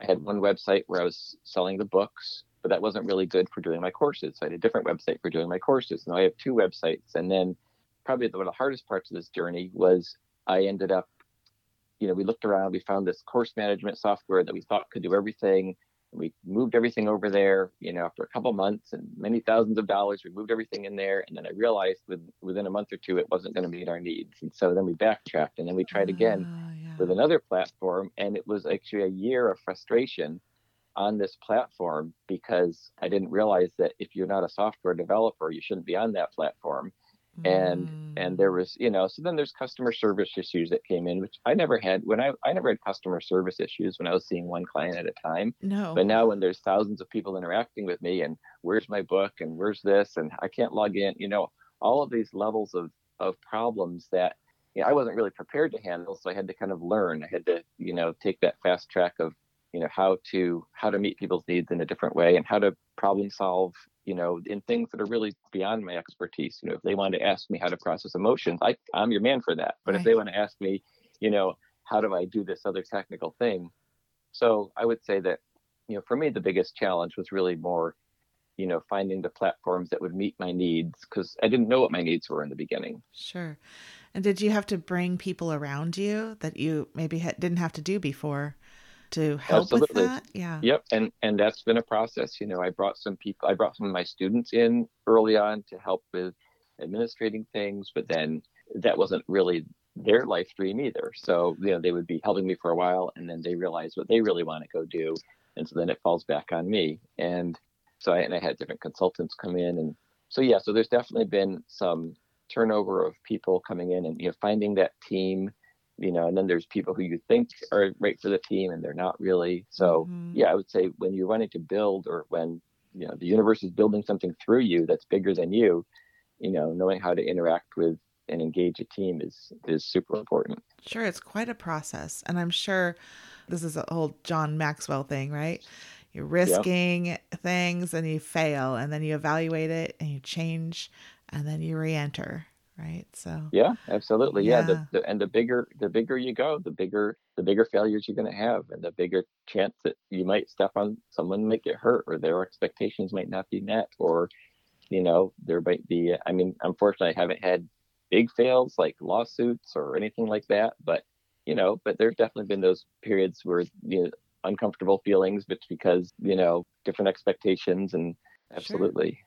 [SPEAKER 2] I had one website where I was selling the books, but that wasn't really good for doing my courses. So I had a different website for doing my courses. Now I have two websites. And then probably the, one of the hardest parts of this journey was I ended up, you know, we looked around, we found this course management software that we thought could do everything. We moved everything over there, you know, after a couple months and many thousands of dollars, we moved everything in there. And then I realized with, within a month or two, it wasn't going to meet our needs. And so then we backtracked and then we tried again
[SPEAKER 1] Ah, yeah.
[SPEAKER 2] with another platform and it was actually a year of frustration on this platform because I didn't realize that if you're not a software developer, you shouldn't be on that platform. And and there was, you know, so then there's customer service issues that came in, which I never had when I I never had customer service issues when I was seeing one client at a time.
[SPEAKER 1] no.
[SPEAKER 2] But now when there's thousands of people interacting with me and where's my book and where's this and I can't log in, you know, all of these levels of of problems that you know, I wasn't really prepared to handle, so I had to kind of learn. I had to, you know, take that fast track of, you know, how to how to meet people's needs in a different way and how to problem solve, you know, in things that are really beyond my expertise. You know, if they want to ask me how to process emotions, I I'm your man for that. But if they want to ask me, you know, how do I do this other technical thing? So I would say that, you know, for me the biggest challenge was really more, you know, finding the platforms that would meet my needs because I didn't know what my needs were in the beginning.
[SPEAKER 1] Sure. And did you have to bring people around you that you maybe ha- didn't have to do before to help
[SPEAKER 2] Absolutely.
[SPEAKER 1] with that? Yeah.
[SPEAKER 2] Yep, and and that's been a process. You know, I brought some people, I brought some of my students in early on to help with administrating things, but then that wasn't really their life dream either. So you know, they would be helping me for a while, and then they realize what they really want to go do, and so then it falls back on me. And so I and I had different consultants come in, and so yeah, so there's definitely been some turnover of people coming in, and you know, finding that team. You know, and then there's people who you think are right for the team, and they're not really. So
[SPEAKER 1] Mhm.
[SPEAKER 2] yeah, I would say when you're wanting to build or when you know the universe is building something through you that's bigger than you, you know, knowing how to interact with and engage a team is is super important.
[SPEAKER 1] Sure, it's quite a process. And I'm sure this is a whole John Maxwell thing, right? You're risking things and you fail, and then you evaluate it and you change, and then you re-enter. Right. So
[SPEAKER 2] yeah, absolutely. Yeah. yeah the, the, and the bigger the bigger you go, the bigger the bigger failures you're going to have, and the bigger chance that you might step on someone might get hurt, or their expectations might not be met, or you know there might be. I mean, unfortunately, I haven't had big fails like lawsuits or anything like that, but you know, but there's definitely been those periods where you know uncomfortable feelings, but because you know different expectations and absolutely.
[SPEAKER 1] Sure.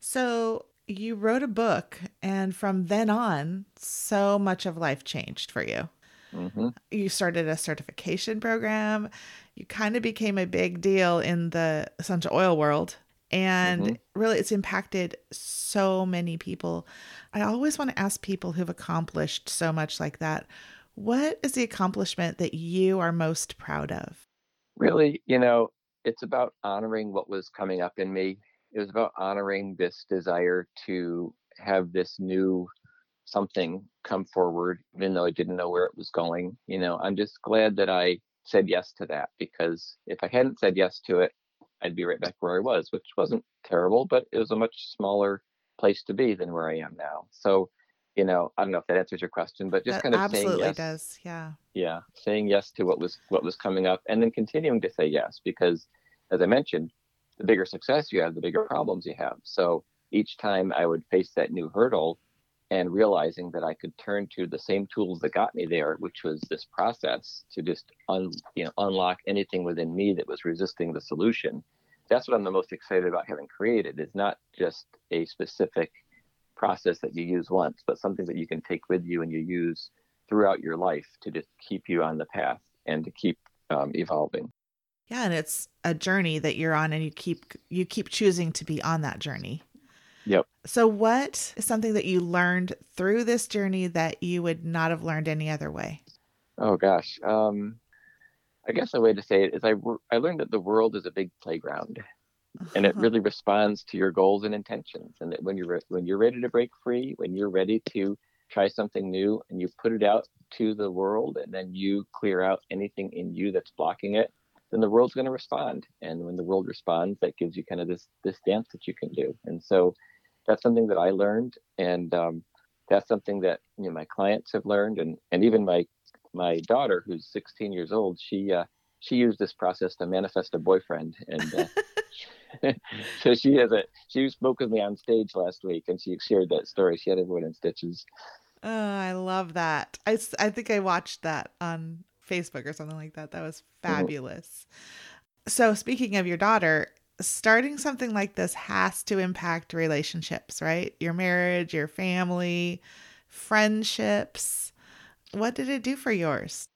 [SPEAKER 1] So you wrote a book, and from then on, so much of life changed for you. Mm-hmm. You started a certification program. You kind of became a big deal in the essential oil world. And mm-hmm. really, it's impacted so many people. I always want to ask people who've accomplished so much like that what is the accomplishment that you are most proud of?
[SPEAKER 2] Really, you know, it's about honoring what was coming up in me. It was about honoring this desire to have this new something come forward, even though I didn't know where it was going. You know, I'm just glad that I said yes to that because if I hadn't said yes to it, I'd be right back where I was, which wasn't terrible, but it was a much smaller place to be than where I am now. So, you know, I don't know if that answers your question, but just that kind of
[SPEAKER 1] absolutely
[SPEAKER 2] saying yes.
[SPEAKER 1] does. Yeah.
[SPEAKER 2] Yeah. Saying yes to what was what was coming up and then continuing to say yes because as I mentioned, the bigger success you have, the bigger problems you have. So each time I would face that new hurdle, and realizing that I could turn to the same tools that got me there, which was this process to just un, you know, unlock anything within me that was resisting the solution. That's what I'm the most excited about having created. Is not just a specific process that you use once, but something that you can take with you and you use throughout your life to just keep you on the path and to keep um, evolving.
[SPEAKER 1] Yeah, and it's a journey that you're on, and you keep you keep choosing to be on that journey.
[SPEAKER 2] Yep.
[SPEAKER 1] So, what is something that you learned through this journey that you would not have learned any other way?
[SPEAKER 2] Oh gosh, um, I guess a way to say it is I I learned that the world is a big playground, and it really responds to your goals and intentions. And that when you're when you're ready to break free, when you're ready to try something new, and you put it out to the world, and then you clear out anything in you that's blocking it, then the world's going to respond. And when the world responds, that gives you kind of this this dance that you can do. And so that's something that I learned, and um, that's something that you know my clients have learned, and and even my my daughter, who's 16 years old, she uh, she used this process to manifest a boyfriend, and uh, so she has a she spoke with me on stage last week, and she shared that story. She had everyone in stitches.
[SPEAKER 1] Oh, I love that. I, I think I watched that on Facebook or something like that. That was mm-hmm. fabulous. Mm-hmm. So, speaking of your daughter, starting something like this has to impact relationships, right? Your marriage, your family, friendships. What did it do for yours?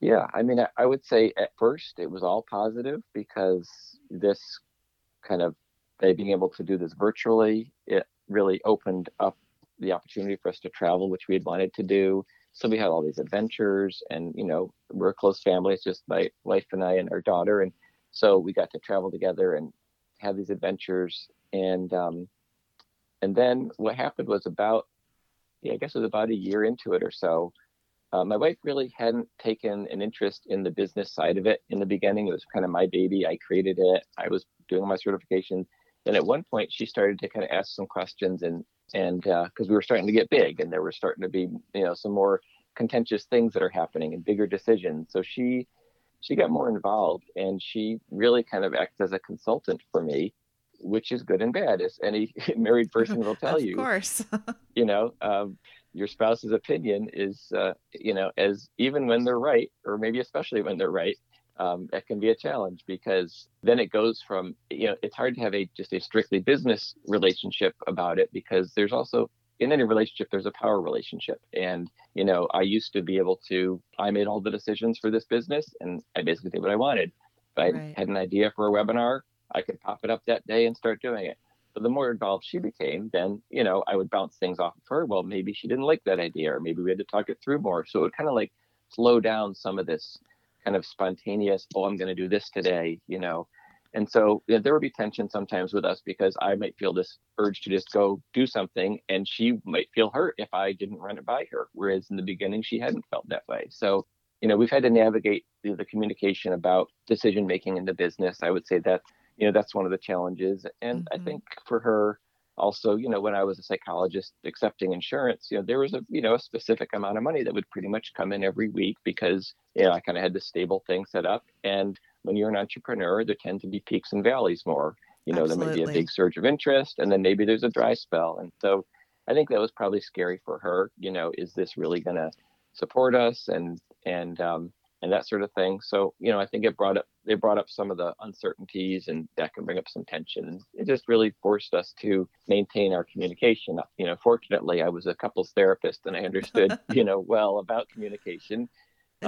[SPEAKER 2] Yeah, I mean, I would say at first it was all positive because this kind of by being able to do this virtually, it really opened up the opportunity for us to travel, which we had wanted to do. So we had all these adventures, and you know, we're a close family. It's just my wife and I and our daughter, and so we got to travel together and have these adventures. And um, and then what happened was about, yeah, I guess it was about a year into it or so. Uh, my wife really hadn't taken an interest in the business side of it in the beginning. It was kind of my baby. I created it. I was doing my certification. And at one point, she started to kind of ask some questions, and and because uh, we were starting to get big, and there were starting to be you know some more contentious things that are happening and bigger decisions. So she she got more involved and she really kind of acts as a consultant for me which is good and bad as any married person will tell you.
[SPEAKER 1] of course.
[SPEAKER 2] You know um, your spouse's opinion is uh, you know as even when they're right or maybe especially when they're right um, that can be a challenge because then it goes from you know it's hard to have a just a strictly business relationship about it because there's also in any relationship there's a power relationship. And you know i used to be able to i made all the decisions for this business and i basically did what i wanted. If i right. had an idea for a webinar i could pop it up that day and start doing it. But the more involved she became then you know i would bounce things off of her. Well maybe she didn't like that idea or maybe we had to talk it through more. So it would kind of like slow down some of this kind of spontaneous oh i'm going to do this today you know and so know, there would be tension sometimes with us because I might feel this urge to just go do something, and she might feel hurt if I didn't run it by her. Whereas in the beginning, she hadn't felt that way. So you know, we've had to navigate the, the communication about decision making in the business. I would say that, you know, that's one of the challenges. And mm-hmm. I think for her, also, you know, when I was a psychologist accepting insurance, you know, there was a, you know, a specific amount of money that would pretty much come in every week because, you know, I kind of had this stable thing set up. And when you're an entrepreneur, there tend to be peaks and valleys more. You know, Absolutely. there might be a big surge of interest and then maybe there's a dry spell. And so I think that was probably scary for her. You know, is this really going to support us? And, and, um, and that sort of thing. So, you know, I think it brought up they brought up some of the uncertainties and that can bring up some tension. It just really forced us to maintain our communication. You know, fortunately I was a couples therapist and I understood, you know, well about communication.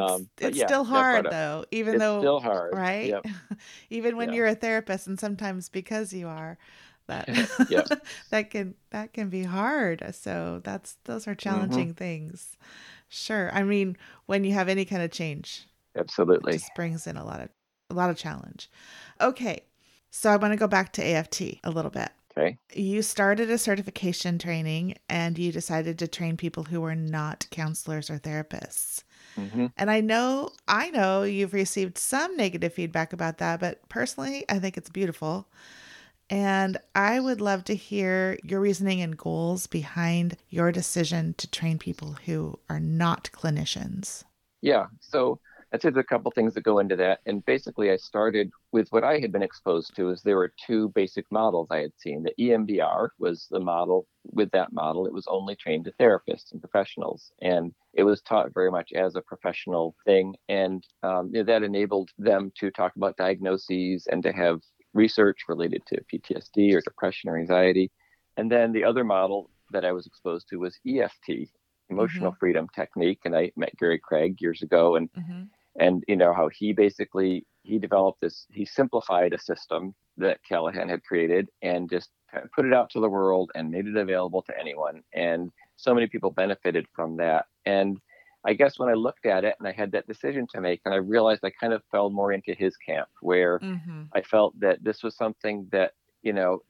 [SPEAKER 1] It's, um, it's yeah, still hard though, even
[SPEAKER 2] it's
[SPEAKER 1] though
[SPEAKER 2] still hard,
[SPEAKER 1] right?
[SPEAKER 2] Yep.
[SPEAKER 1] even when yep. you're a therapist, and sometimes because you are, that that can that can be hard. So that's those are mm-hmm. challenging mm-hmm. things. Sure. I mean, when you have any kind of change,
[SPEAKER 2] absolutely,
[SPEAKER 1] it just brings in a lot of a lot of challenge. Okay, so I want to go back to AFT a little bit.
[SPEAKER 2] Okay.
[SPEAKER 1] You started a certification training, and you decided to train people who were not counselors or therapists. Mm-hmm. And I know, I know you've received some negative feedback about that, but personally, I think it's beautiful. And I would love to hear your reasoning and goals behind your decision to train people who are not clinicians.
[SPEAKER 2] Yeah. So I'd say there's a couple things that go into that. And basically, I started with what I had been exposed to is there were two basic models I had seen. The EMDR was the model. With that model, it was only trained to therapists and professionals. And it was taught very much as a professional thing. And um, you know, that enabled them to talk about diagnoses and to have research related to PTSD or depression or anxiety. And then the other model that I was exposed to was EFT, emotional mm-hmm. freedom technique. And I met Gary Craig years ago and mm-hmm. And you know how he basically he developed this he simplified a system that Callahan had created and just put it out to the world and made it available to anyone. And so many people benefited from that. And I guess when I looked at it and I had that decision to make, and I realized I kind of fell more into his camp where mm-hmm. I felt that this was something that, you know,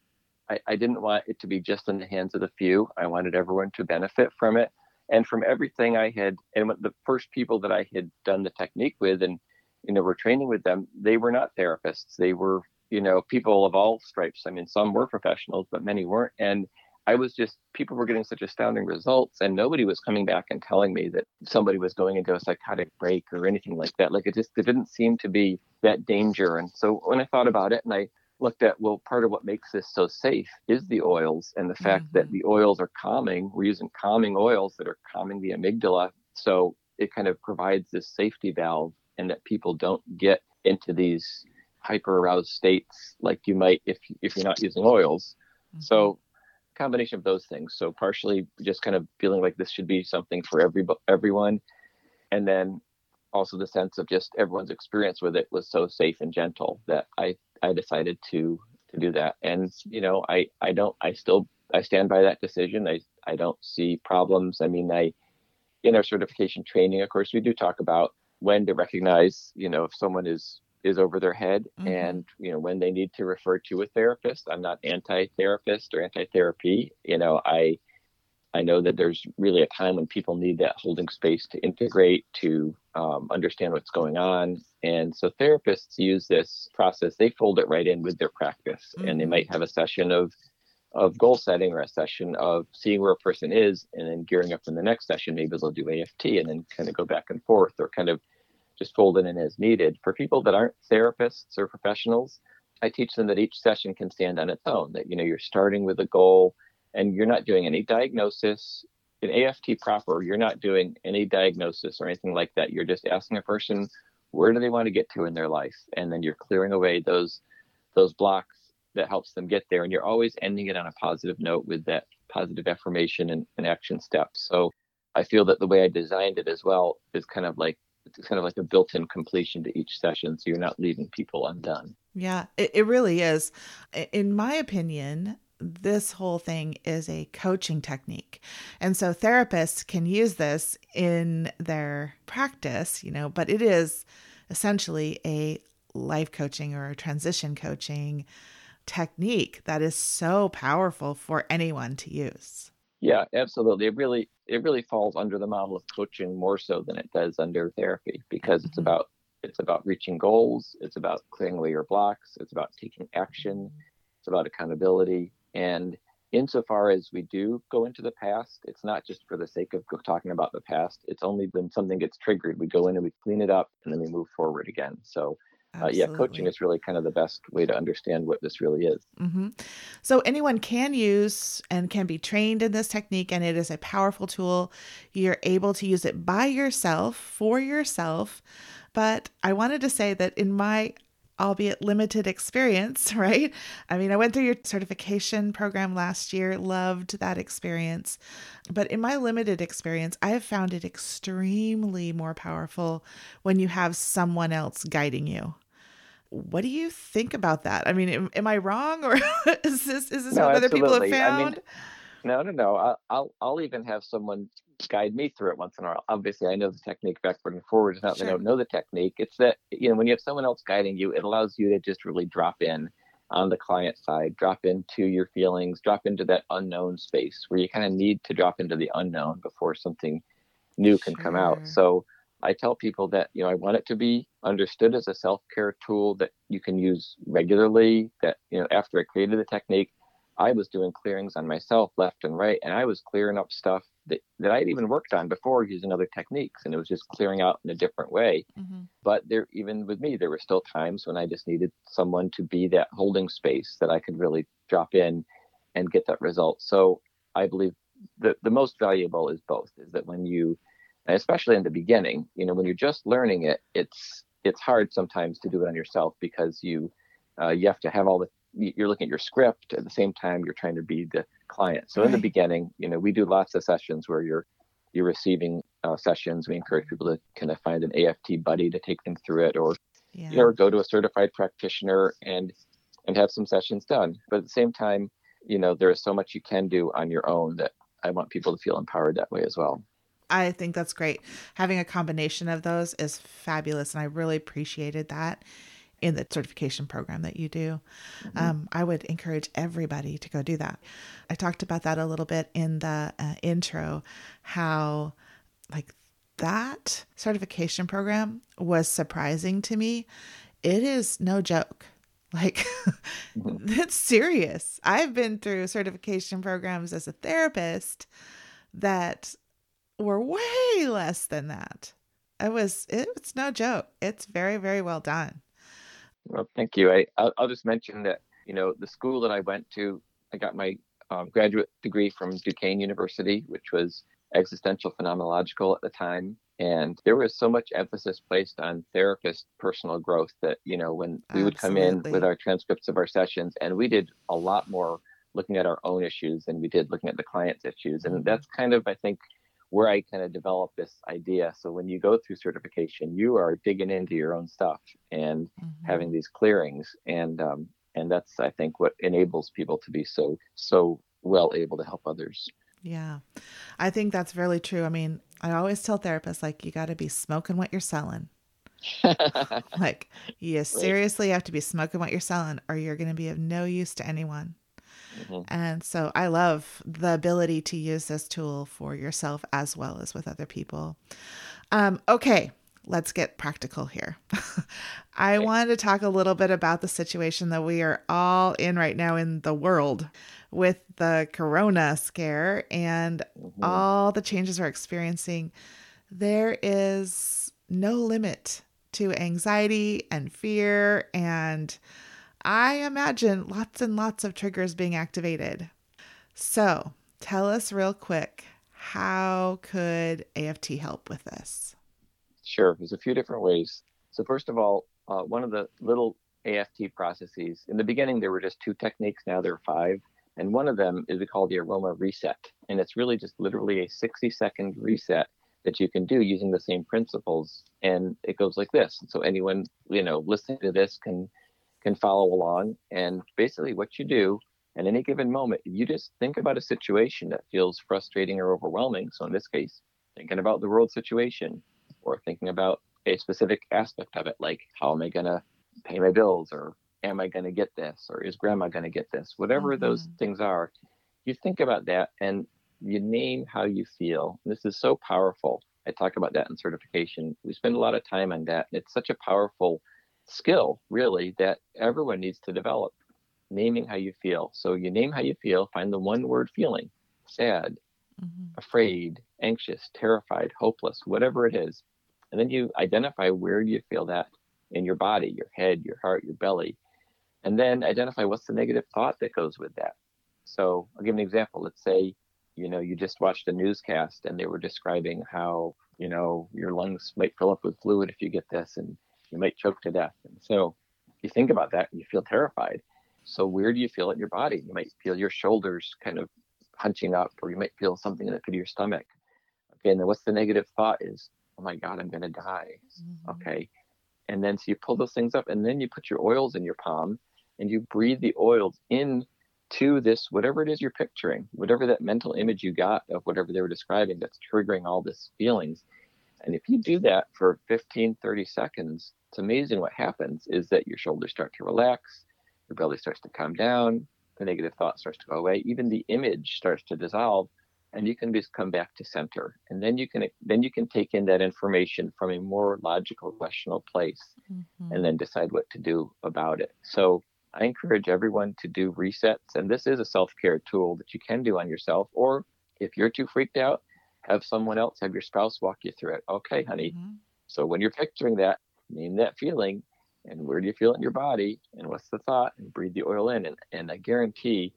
[SPEAKER 2] I, I didn't want it to be just in the hands of the few. I wanted everyone to benefit from it. And from everything I had, and the first people that I had done the technique with and, you know, were training with them, they were not therapists. They were, you know, people of all stripes. I mean, some were professionals, but many weren't. And I was just people were getting such astounding results, and nobody was coming back and telling me that somebody was going into a psychotic break or anything like that. Like it just it didn't seem to be that danger. And so when I thought about it, and I looked at well, part of what makes this so safe is the oils and the fact mm-hmm. that the oils are calming. We're using calming oils that are calming the amygdala, so it kind of provides this safety valve, and that people don't get into these hyper aroused states like you might if if you're not using oils. Mm-hmm. So combination of those things. So partially just kind of feeling like this should be something for every everyone, and then also the sense of just everyone's experience with it was so safe and gentle that I I decided to to do that. And you know I I don't I still I stand by that decision. I I don't see problems. I mean I in our certification training, of course, we do talk about when to recognize you know if someone is is over their head mm-hmm. and you know when they need to refer to a therapist i'm not anti-therapist or anti-therapy you know i i know that there's really a time when people need that holding space to integrate to um, understand what's going on and so therapists use this process they fold it right in with their practice mm-hmm. and they might mm-hmm. have a session of of goal setting or a session of seeing where a person is and then gearing up in the next session maybe they'll do aft and then kind of go back and forth or kind of just fold it in as needed. For people that aren't therapists or professionals, I teach them that each session can stand on its own, that you know you're starting with a goal and you're not doing any diagnosis. In AFT proper, you're not doing any diagnosis or anything like that. You're just asking a person where do they want to get to in their life and then you're clearing away those those blocks that helps them get there and you're always ending it on a positive note with that positive affirmation and, and action steps. So I feel that the way I designed it as well is kind of like it's kind of like a built-in completion to each session so you're not leaving people undone
[SPEAKER 1] yeah it, it really is in my opinion this whole thing is a coaching technique. And so therapists can use this in their practice, you know, but it is essentially a life coaching or a transition coaching technique that is so powerful for anyone to use.
[SPEAKER 2] Yeah, absolutely. It really it really falls under the model of coaching more so than it does under therapy because it's
[SPEAKER 1] Mhm.
[SPEAKER 2] about it's about reaching goals, it's about clearing away your blocks, it's about taking action, it's about accountability. And insofar as we do go into the past, it's not just for the sake of talking about the past. It's only when something gets triggered, we go in and we clean it up and then we move forward again. So uh, yeah, coaching is really kind of the best way to understand what this really is.
[SPEAKER 1] hmm So anyone can use and can be trained in this technique, and it is a powerful tool. You're able to use it by yourself for yourself. But I wanted to say that in my albeit limited experience, right? I mean, I went through your certification program last year, loved that experience. But in my limited experience, I have found it extremely more powerful when you have someone else guiding you. What do you think about that? I mean, am, am I wrong, or is this is this
[SPEAKER 2] No,
[SPEAKER 1] what other people have
[SPEAKER 2] absolutely. I mean. No, no, no. I'll, I'll, I'll even have someone guide me through it once in a while. Obviously, I know the technique backward and forward. It's not that I don't know the technique. It's that you know when you have someone else guiding you, it allows you to just really drop in on the client side, drop into your feelings, drop into that unknown space where you kind of need to drop into the unknown before something new can come out. So I tell people that you know I want it to be understood as a self-care tool that you can use regularly. That you know after I created the technique, I was doing clearings on myself left and right, and I was clearing up stuff that, that I'd even worked on before using other techniques, and it was just clearing out in a different way.
[SPEAKER 1] Mhm.
[SPEAKER 2] But there, even with me, there were still times when I just needed someone to be that holding space that I could really drop in and get that result. So I believe the the most valuable is both. Is that when you, especially in the beginning, you know, when you're just learning it, it's it's hard sometimes to do it on yourself because you uh, you have to have all the you're looking at your script at the same time you're trying to be the client. So in the beginning, you know, we do lots of sessions where you're you're receiving uh, sessions. We encourage people to kind of find an AFT buddy to take them through it, or
[SPEAKER 1] Yeah.
[SPEAKER 2] you know, or go to a certified practitioner and and have some sessions done. But at the same time, you know, there is so much you can do on your own that I want people to feel empowered that way as well.
[SPEAKER 1] I think that's great. Having a combination of those is fabulous, and I really appreciated that in the certification program that you do. Um, I would encourage everybody to go do that. I talked about that a little bit in the uh, intro, how like that certification program was surprising to me. It is no joke. Like, it's serious. I've been through certification programs as a therapist that were way less than that. It was it's no joke. It's very very well done.
[SPEAKER 2] Well, thank you. I I'll, I'll just mention that you know the school that I went to, I got my um, graduate degree from Duquesne University, which was existential phenomenological at the time, and there was so much emphasis placed on therapist personal growth that you know when we would come in with our transcripts of our sessions, and we did a lot more looking at our own issues than we did looking at the client's issues, and that's kind of I think where I kind of developed this idea. So when you go through certification, you are digging into your own stuff and
[SPEAKER 1] Mhm.
[SPEAKER 2] having these clearings and um, and that's i think what enables people to be so so well able to help others
[SPEAKER 1] Yeah. I think that's really true. I mean, I always tell therapists like you got to be smoking what you're selling. Like you seriously have to be smoking what you're selling or you're going to be of no use to anyone.
[SPEAKER 2] Mhm.
[SPEAKER 1] And so I love the ability to use this tool for yourself as well as with other people. Um, okay, let's get practical here. I
[SPEAKER 2] Okay.
[SPEAKER 1] wanted to talk a little bit about the situation that we are all in right now in the world with the corona scare and
[SPEAKER 2] Mhm.
[SPEAKER 1] all the changes we're experiencing. There is no limit to anxiety and fear and I imagine lots and lots of triggers being activated. So, tell us real quick how could AFT help with this?
[SPEAKER 2] sure there's a few different ways so first of all uh, one of the little aft processes in the beginning there were just two techniques now there are five and one of them is we call the aroma reset and it's really just literally a 60 second reset that you can do using the same principles and it goes like this so anyone you know listening to this can can follow along and basically what you do at any given moment you just think about a situation that feels frustrating or overwhelming so in this case thinking about the world situation or thinking about a specific aspect of it like how am i going to pay my bills or am i going to get this or is grandma going to get this whatever those
[SPEAKER 1] Mhm.
[SPEAKER 2] things are you think about that and you name how you feel. This is so powerful. I talk about that in certification. We spend a lot of time on that. It's such a powerful skill, really, that everyone needs to develop. Naming how you feel. So you name how you feel, find the one word feeling sad, mm-hmm. afraid, anxious, terrified, hopeless, whatever it is. And then you identify where you feel that in your body, your head, your heart, your belly. And then identify what's the negative thought that goes with that. So I'll give an example. Let's say, you know, you just watched a newscast and they were describing how, you know, your lungs might fill up with fluid if you get this and you might choke to death. And so you think about that and you feel terrified. So where do you feel it in your body? You might feel your shoulders kind of hunching up, or you might feel something in the pit of your stomach. Okay, and then what's the negative thought is, oh my God, I'm gonna die. Mm-hmm. Okay. And then so you pull those things up and then you put your oils in your palm and you breathe the oils in to this whatever it is you're picturing whatever that mental image you got of whatever they were describing that's triggering all this feelings and if you do that for 15 30 seconds it's amazing what happens is that your shoulders start to relax your belly starts to calm down the negative thought starts to go away even the image starts to dissolve and you can just come back to center and then you can then you can take in that information from a more logical rational place mm-hmm. and then decide what to do about it so I encourage everyone to do resets. And this is a self care tool that you can do on yourself. Or if you're too freaked out, have someone else, have your spouse walk you through it. Okay, honey. Mm-hmm. So when you're picturing that, name that feeling and where do you feel it in your body and what's the thought and breathe the oil in. And, and I guarantee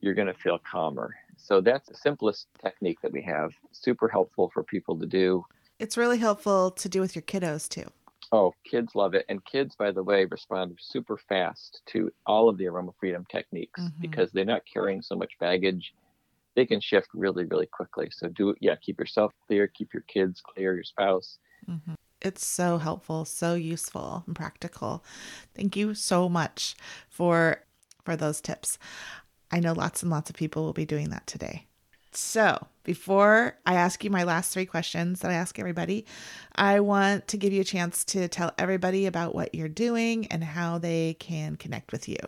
[SPEAKER 2] you're going to feel calmer. So that's the simplest technique that we have. Super helpful for people to do.
[SPEAKER 1] It's really helpful to do with your kiddos too.
[SPEAKER 2] Oh, kids love it. And kids, by the way, respond super fast to all of the aroma freedom techniques mm-hmm. because they're not carrying so much baggage. They can shift really, really quickly. So do yeah, keep yourself clear, keep your kids clear, your spouse.
[SPEAKER 1] Mm-hmm. It's so helpful, so useful and practical. Thank you so much for for those tips. I know lots and lots of people will be doing that today. So, before I ask you my last three questions that I ask everybody, I want to give you a chance to tell everybody about what you're doing and how they can connect with you.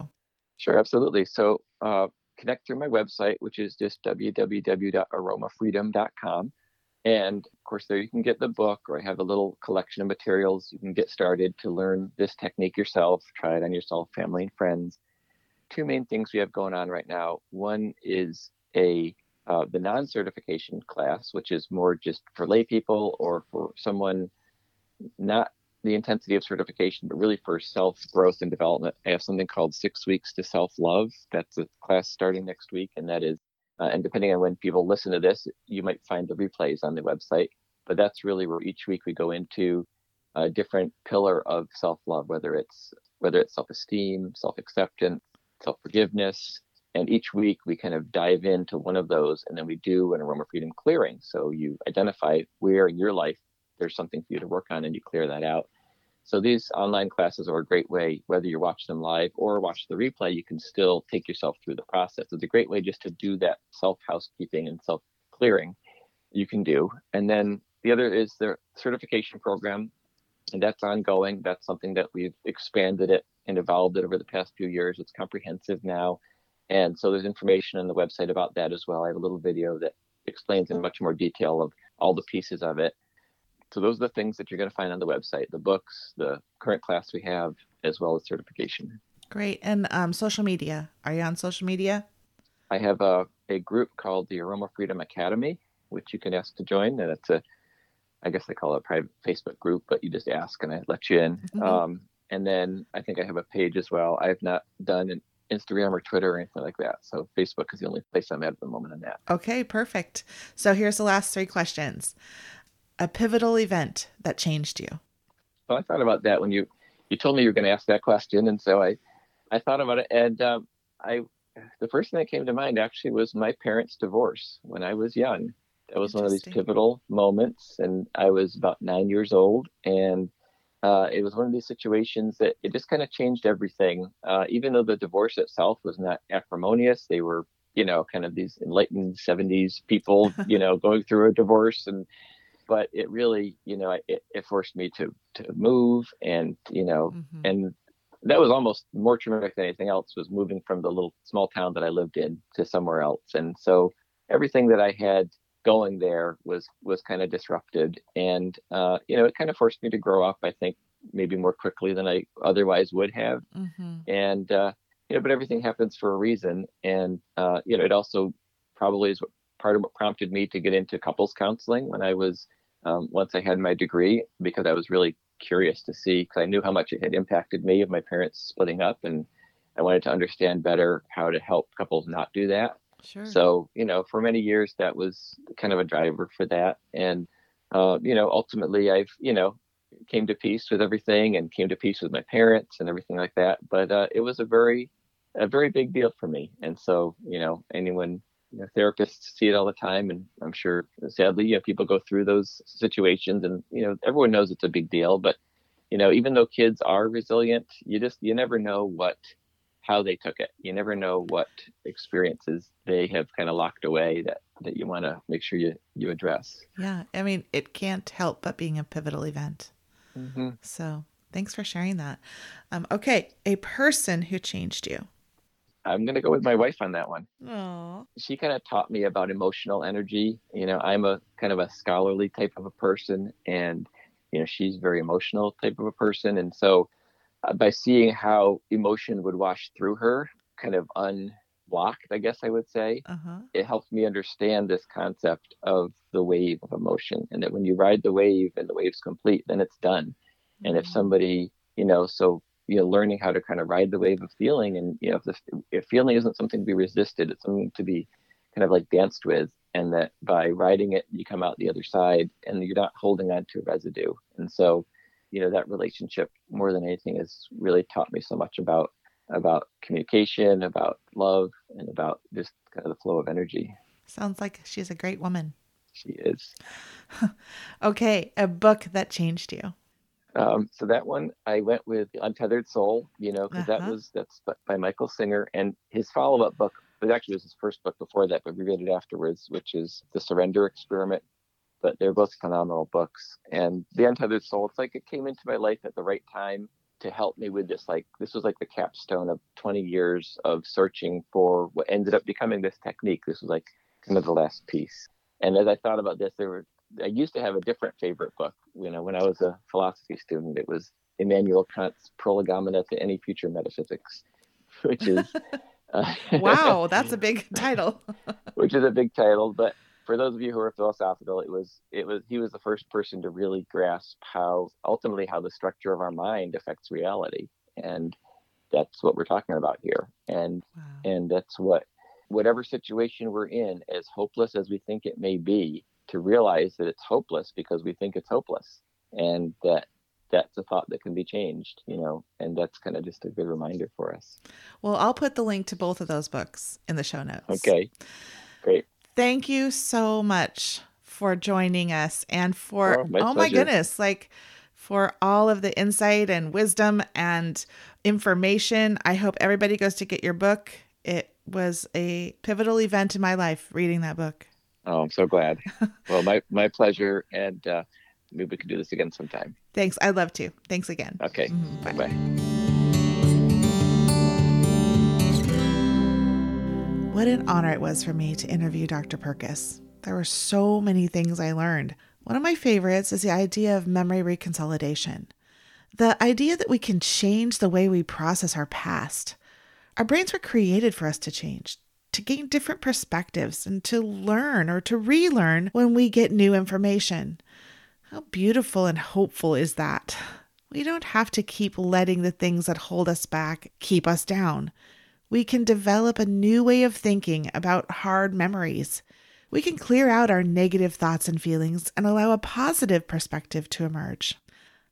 [SPEAKER 2] Sure, absolutely. So, uh, connect through my website, which is just www.aromafreedom.com. And of course, there you can get the book, or I have a little collection of materials. You can get started to learn this technique yourself, try it on yourself, family, and friends. Two main things we have going on right now. One is a uh, the non-certification class, which is more just for lay people or for someone not the intensity of certification, but really for self growth and development. I have something called Six Weeks to Self Love. That's a class starting next week, and that is, uh, and depending on when people listen to this, you might find the replays on the website. But that's really where each week we go into a different pillar of self love, whether it's whether it's self esteem, self acceptance, self forgiveness, and each week we kind of dive into one of those and then we do an aroma freedom clearing. So you identify where in your life there's something for you to work on and you clear that out. So these online classes are a great way, whether you watch them live or watch the replay, you can still take yourself through the process. It's a great way just to do that self housekeeping and self clearing you can do. And then the other is the certification program, and that's ongoing. That's something that we've expanded it and evolved it over the past few years. It's comprehensive now. And so there's information on the website about that as well. I have a little video that explains in much more detail of all the pieces of it. So those are the things that you're going to find on the website: the books, the current class we have, as well as certification.
[SPEAKER 1] Great. And um, social media? Are you on social media?
[SPEAKER 2] I have a, a group called the Aroma Freedom Academy, which you can ask to join, and it's a, I guess they call it a private Facebook group, but you just ask and I let you in. Mm-hmm. Um, and then I think I have a page as well. I've not done an Instagram or Twitter or anything like that. So Facebook is the only place I'm at at the moment on that.
[SPEAKER 1] Okay, perfect. So here's the last three questions. A pivotal event that changed you.
[SPEAKER 2] Well, I thought about that when you you told me you were going to ask that question, and so I I thought about it, and um, I the first thing that came to mind actually was my parents' divorce when I was young. That was one of these pivotal moments, and I was about nine years old, and uh, it was one of these situations that it just kind of changed everything. Uh, even though the divorce itself was not acrimonious, they were, you know, kind of these enlightened 70s people, you know, going through a divorce. And, but it really, you know, it, it forced me to, to move and, you know, mm-hmm. and that was almost more traumatic than anything else was moving from the little small town that I lived in to somewhere else. And so everything that I had going there was was kind of disrupted, and uh, you know, it kind of forced me to grow up. I think maybe more quickly than I otherwise would have, mm-hmm. and uh, you know, but everything happens for a reason, and uh, you know, it also probably is what part of what prompted me to get into couples counseling when I was um, once I had my degree because I was really curious to see because I knew how much it had impacted me of my parents splitting up and I wanted to understand better how to help couples not do that. Sure. So, you know, for many years that was kind of a driver for that. And uh, you know, ultimately I've, you know, came to peace with everything and came to peace with my parents and everything like that. But uh, it was a very a very big deal for me. And so, you know, anyone you know, therapists see it all the time, and I'm sure, sadly, you know, people go through those situations, and you know, everyone knows it's a big deal. But you know, even though kids are resilient, you just you never know what how they took it. You never know what experiences they have kind of locked away that that you want to make sure you you address.
[SPEAKER 1] Yeah, I mean, it can't help but being a pivotal event. Mm-hmm. So, thanks for sharing that. Um, okay, a person who changed you.
[SPEAKER 2] I'm going to go with my wife on that one. Aww. She kind of taught me about emotional energy. You know, I'm a kind of a scholarly type of a person, and, you know, she's very emotional type of a person. And so uh, by seeing how emotion would wash through her, kind of unblocked, I guess I would say, uh-huh. it helped me understand this concept of the wave of emotion. And that when you ride the wave and the wave's complete, then it's done. Mm-hmm. And if mm-hmm. somebody, you know, so you know learning how to kind of ride the wave of feeling and you know if the if feeling isn't something to be resisted it's something to be kind of like danced with and that by riding it you come out the other side and you're not holding on to a residue. And so you know that relationship more than anything has really taught me so much about about communication about love and about just kind of the flow of energy.
[SPEAKER 1] Sounds like she's a great woman.
[SPEAKER 2] She is.
[SPEAKER 1] Okay a book that changed you
[SPEAKER 2] um, so that one I went with Untethered Soul, you know, because uh-huh. that was that's by Michael Singer, and his follow-up book, it actually was his first book before that, but we read it afterwards, which is The Surrender Experiment. But they're both phenomenal books, and The Untethered Soul, it's like it came into my life at the right time to help me with this. Like this was like the capstone of 20 years of searching for what ended up becoming this technique. This was like kind of the last piece. And as I thought about this, there were I used to have a different favorite book. You know, when I was a philosophy student, it was Immanuel Kant's Prolegomena to Any Future Metaphysics, which is
[SPEAKER 1] uh, wow, that's a big title.
[SPEAKER 2] which is a big title, but for those of you who are philosophical, it was it was he was the first person to really grasp how ultimately how the structure of our mind affects reality, and that's what we're talking about here, and wow. and that's what whatever situation we're in, as hopeless as we think it may be, to realize that it's hopeless because we think it's hopeless and that that's a thought that can be changed you know and that's kind of just a good reminder for us.
[SPEAKER 1] Well i'll put the link to both of those books in the show notes.
[SPEAKER 2] Okay. Great.
[SPEAKER 1] Thank you so much for joining us and for oh, my, oh my goodness like for all of the insight and wisdom and information. I hope everybody goes to get your book. It was a pivotal event in my life reading that book
[SPEAKER 2] Oh, I'm so glad. well, my my pleasure, and uh, maybe we can do this again sometime.
[SPEAKER 1] Thanks. I'd love to. Thanks again.
[SPEAKER 2] Okay. Mm-hmm. Bye bye.
[SPEAKER 1] What an honor it was for me to interview Dr. Perkus. There were so many things I learned. One of my favorites is the idea of memory reconsolidation. The idea that we can change the way we process our past. Our brains were created for us to change, to gain different perspectives and to learn or to relearn when we get new information. How beautiful and hopeful is that? We don't have to keep letting the things that hold us back keep us down. We can develop a new way of thinking about hard memories. We can clear out our negative thoughts and feelings and allow a positive perspective to emerge.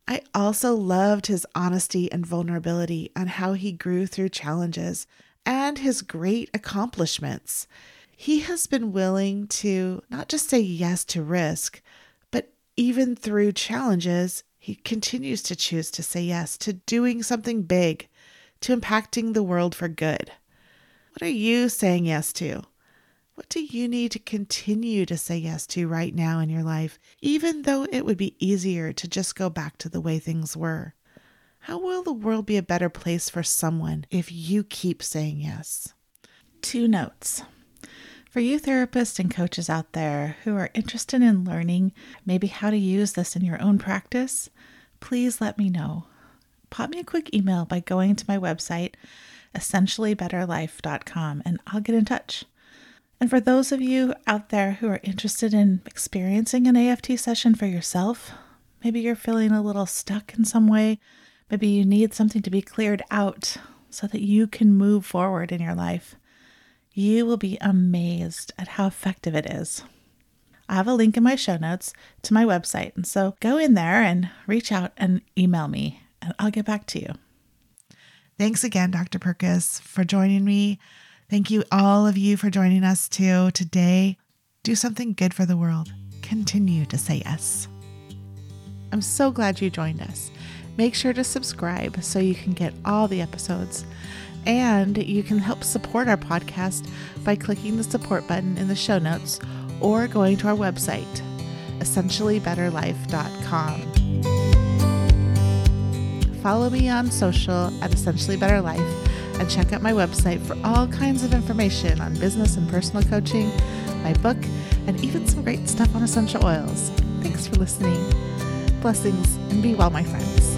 [SPEAKER 1] I also loved his honesty and vulnerability on how he grew through challenges and his great accomplishments. He has been willing to not just say yes to risk, but even through challenges, he continues to choose to say yes to doing something big, to impacting the world for good. What are you saying yes to? What do you need to continue to say yes to right now in your life, even though it would be easier to just go back to the way things were? How will the world be a better place for someone if you keep saying yes? Two notes. For you therapists and coaches out there who are interested in learning maybe how to use this in your own practice, please let me know. Pop me a quick email by going to my website, essentiallybetterlife.com, and I'll get in touch. And for those of you out there who are interested in experiencing an AFT session for yourself, maybe you're feeling a little stuck in some way, maybe you need something to be cleared out so that you can move forward in your life you will be amazed at how effective it is. I have a link in my show notes to my website, and so go in there and reach out and email me, and I'll get back to you. Thanks again, Dr. Perkus, for joining me. Thank you, all of you, for joining us too today. Do something good for the world. Continue to say yes. I'm so glad you joined us. Make sure to subscribe so you can get all the episodes. And you can help support our podcast by clicking the support button in the show notes or going to our website, essentiallybetterlife.com. Follow me on social at Essentially Better Life and check out my website for all kinds of information on business and personal coaching, my book, and even some great stuff on essential oils. Thanks for listening. Blessings and be well, my friends.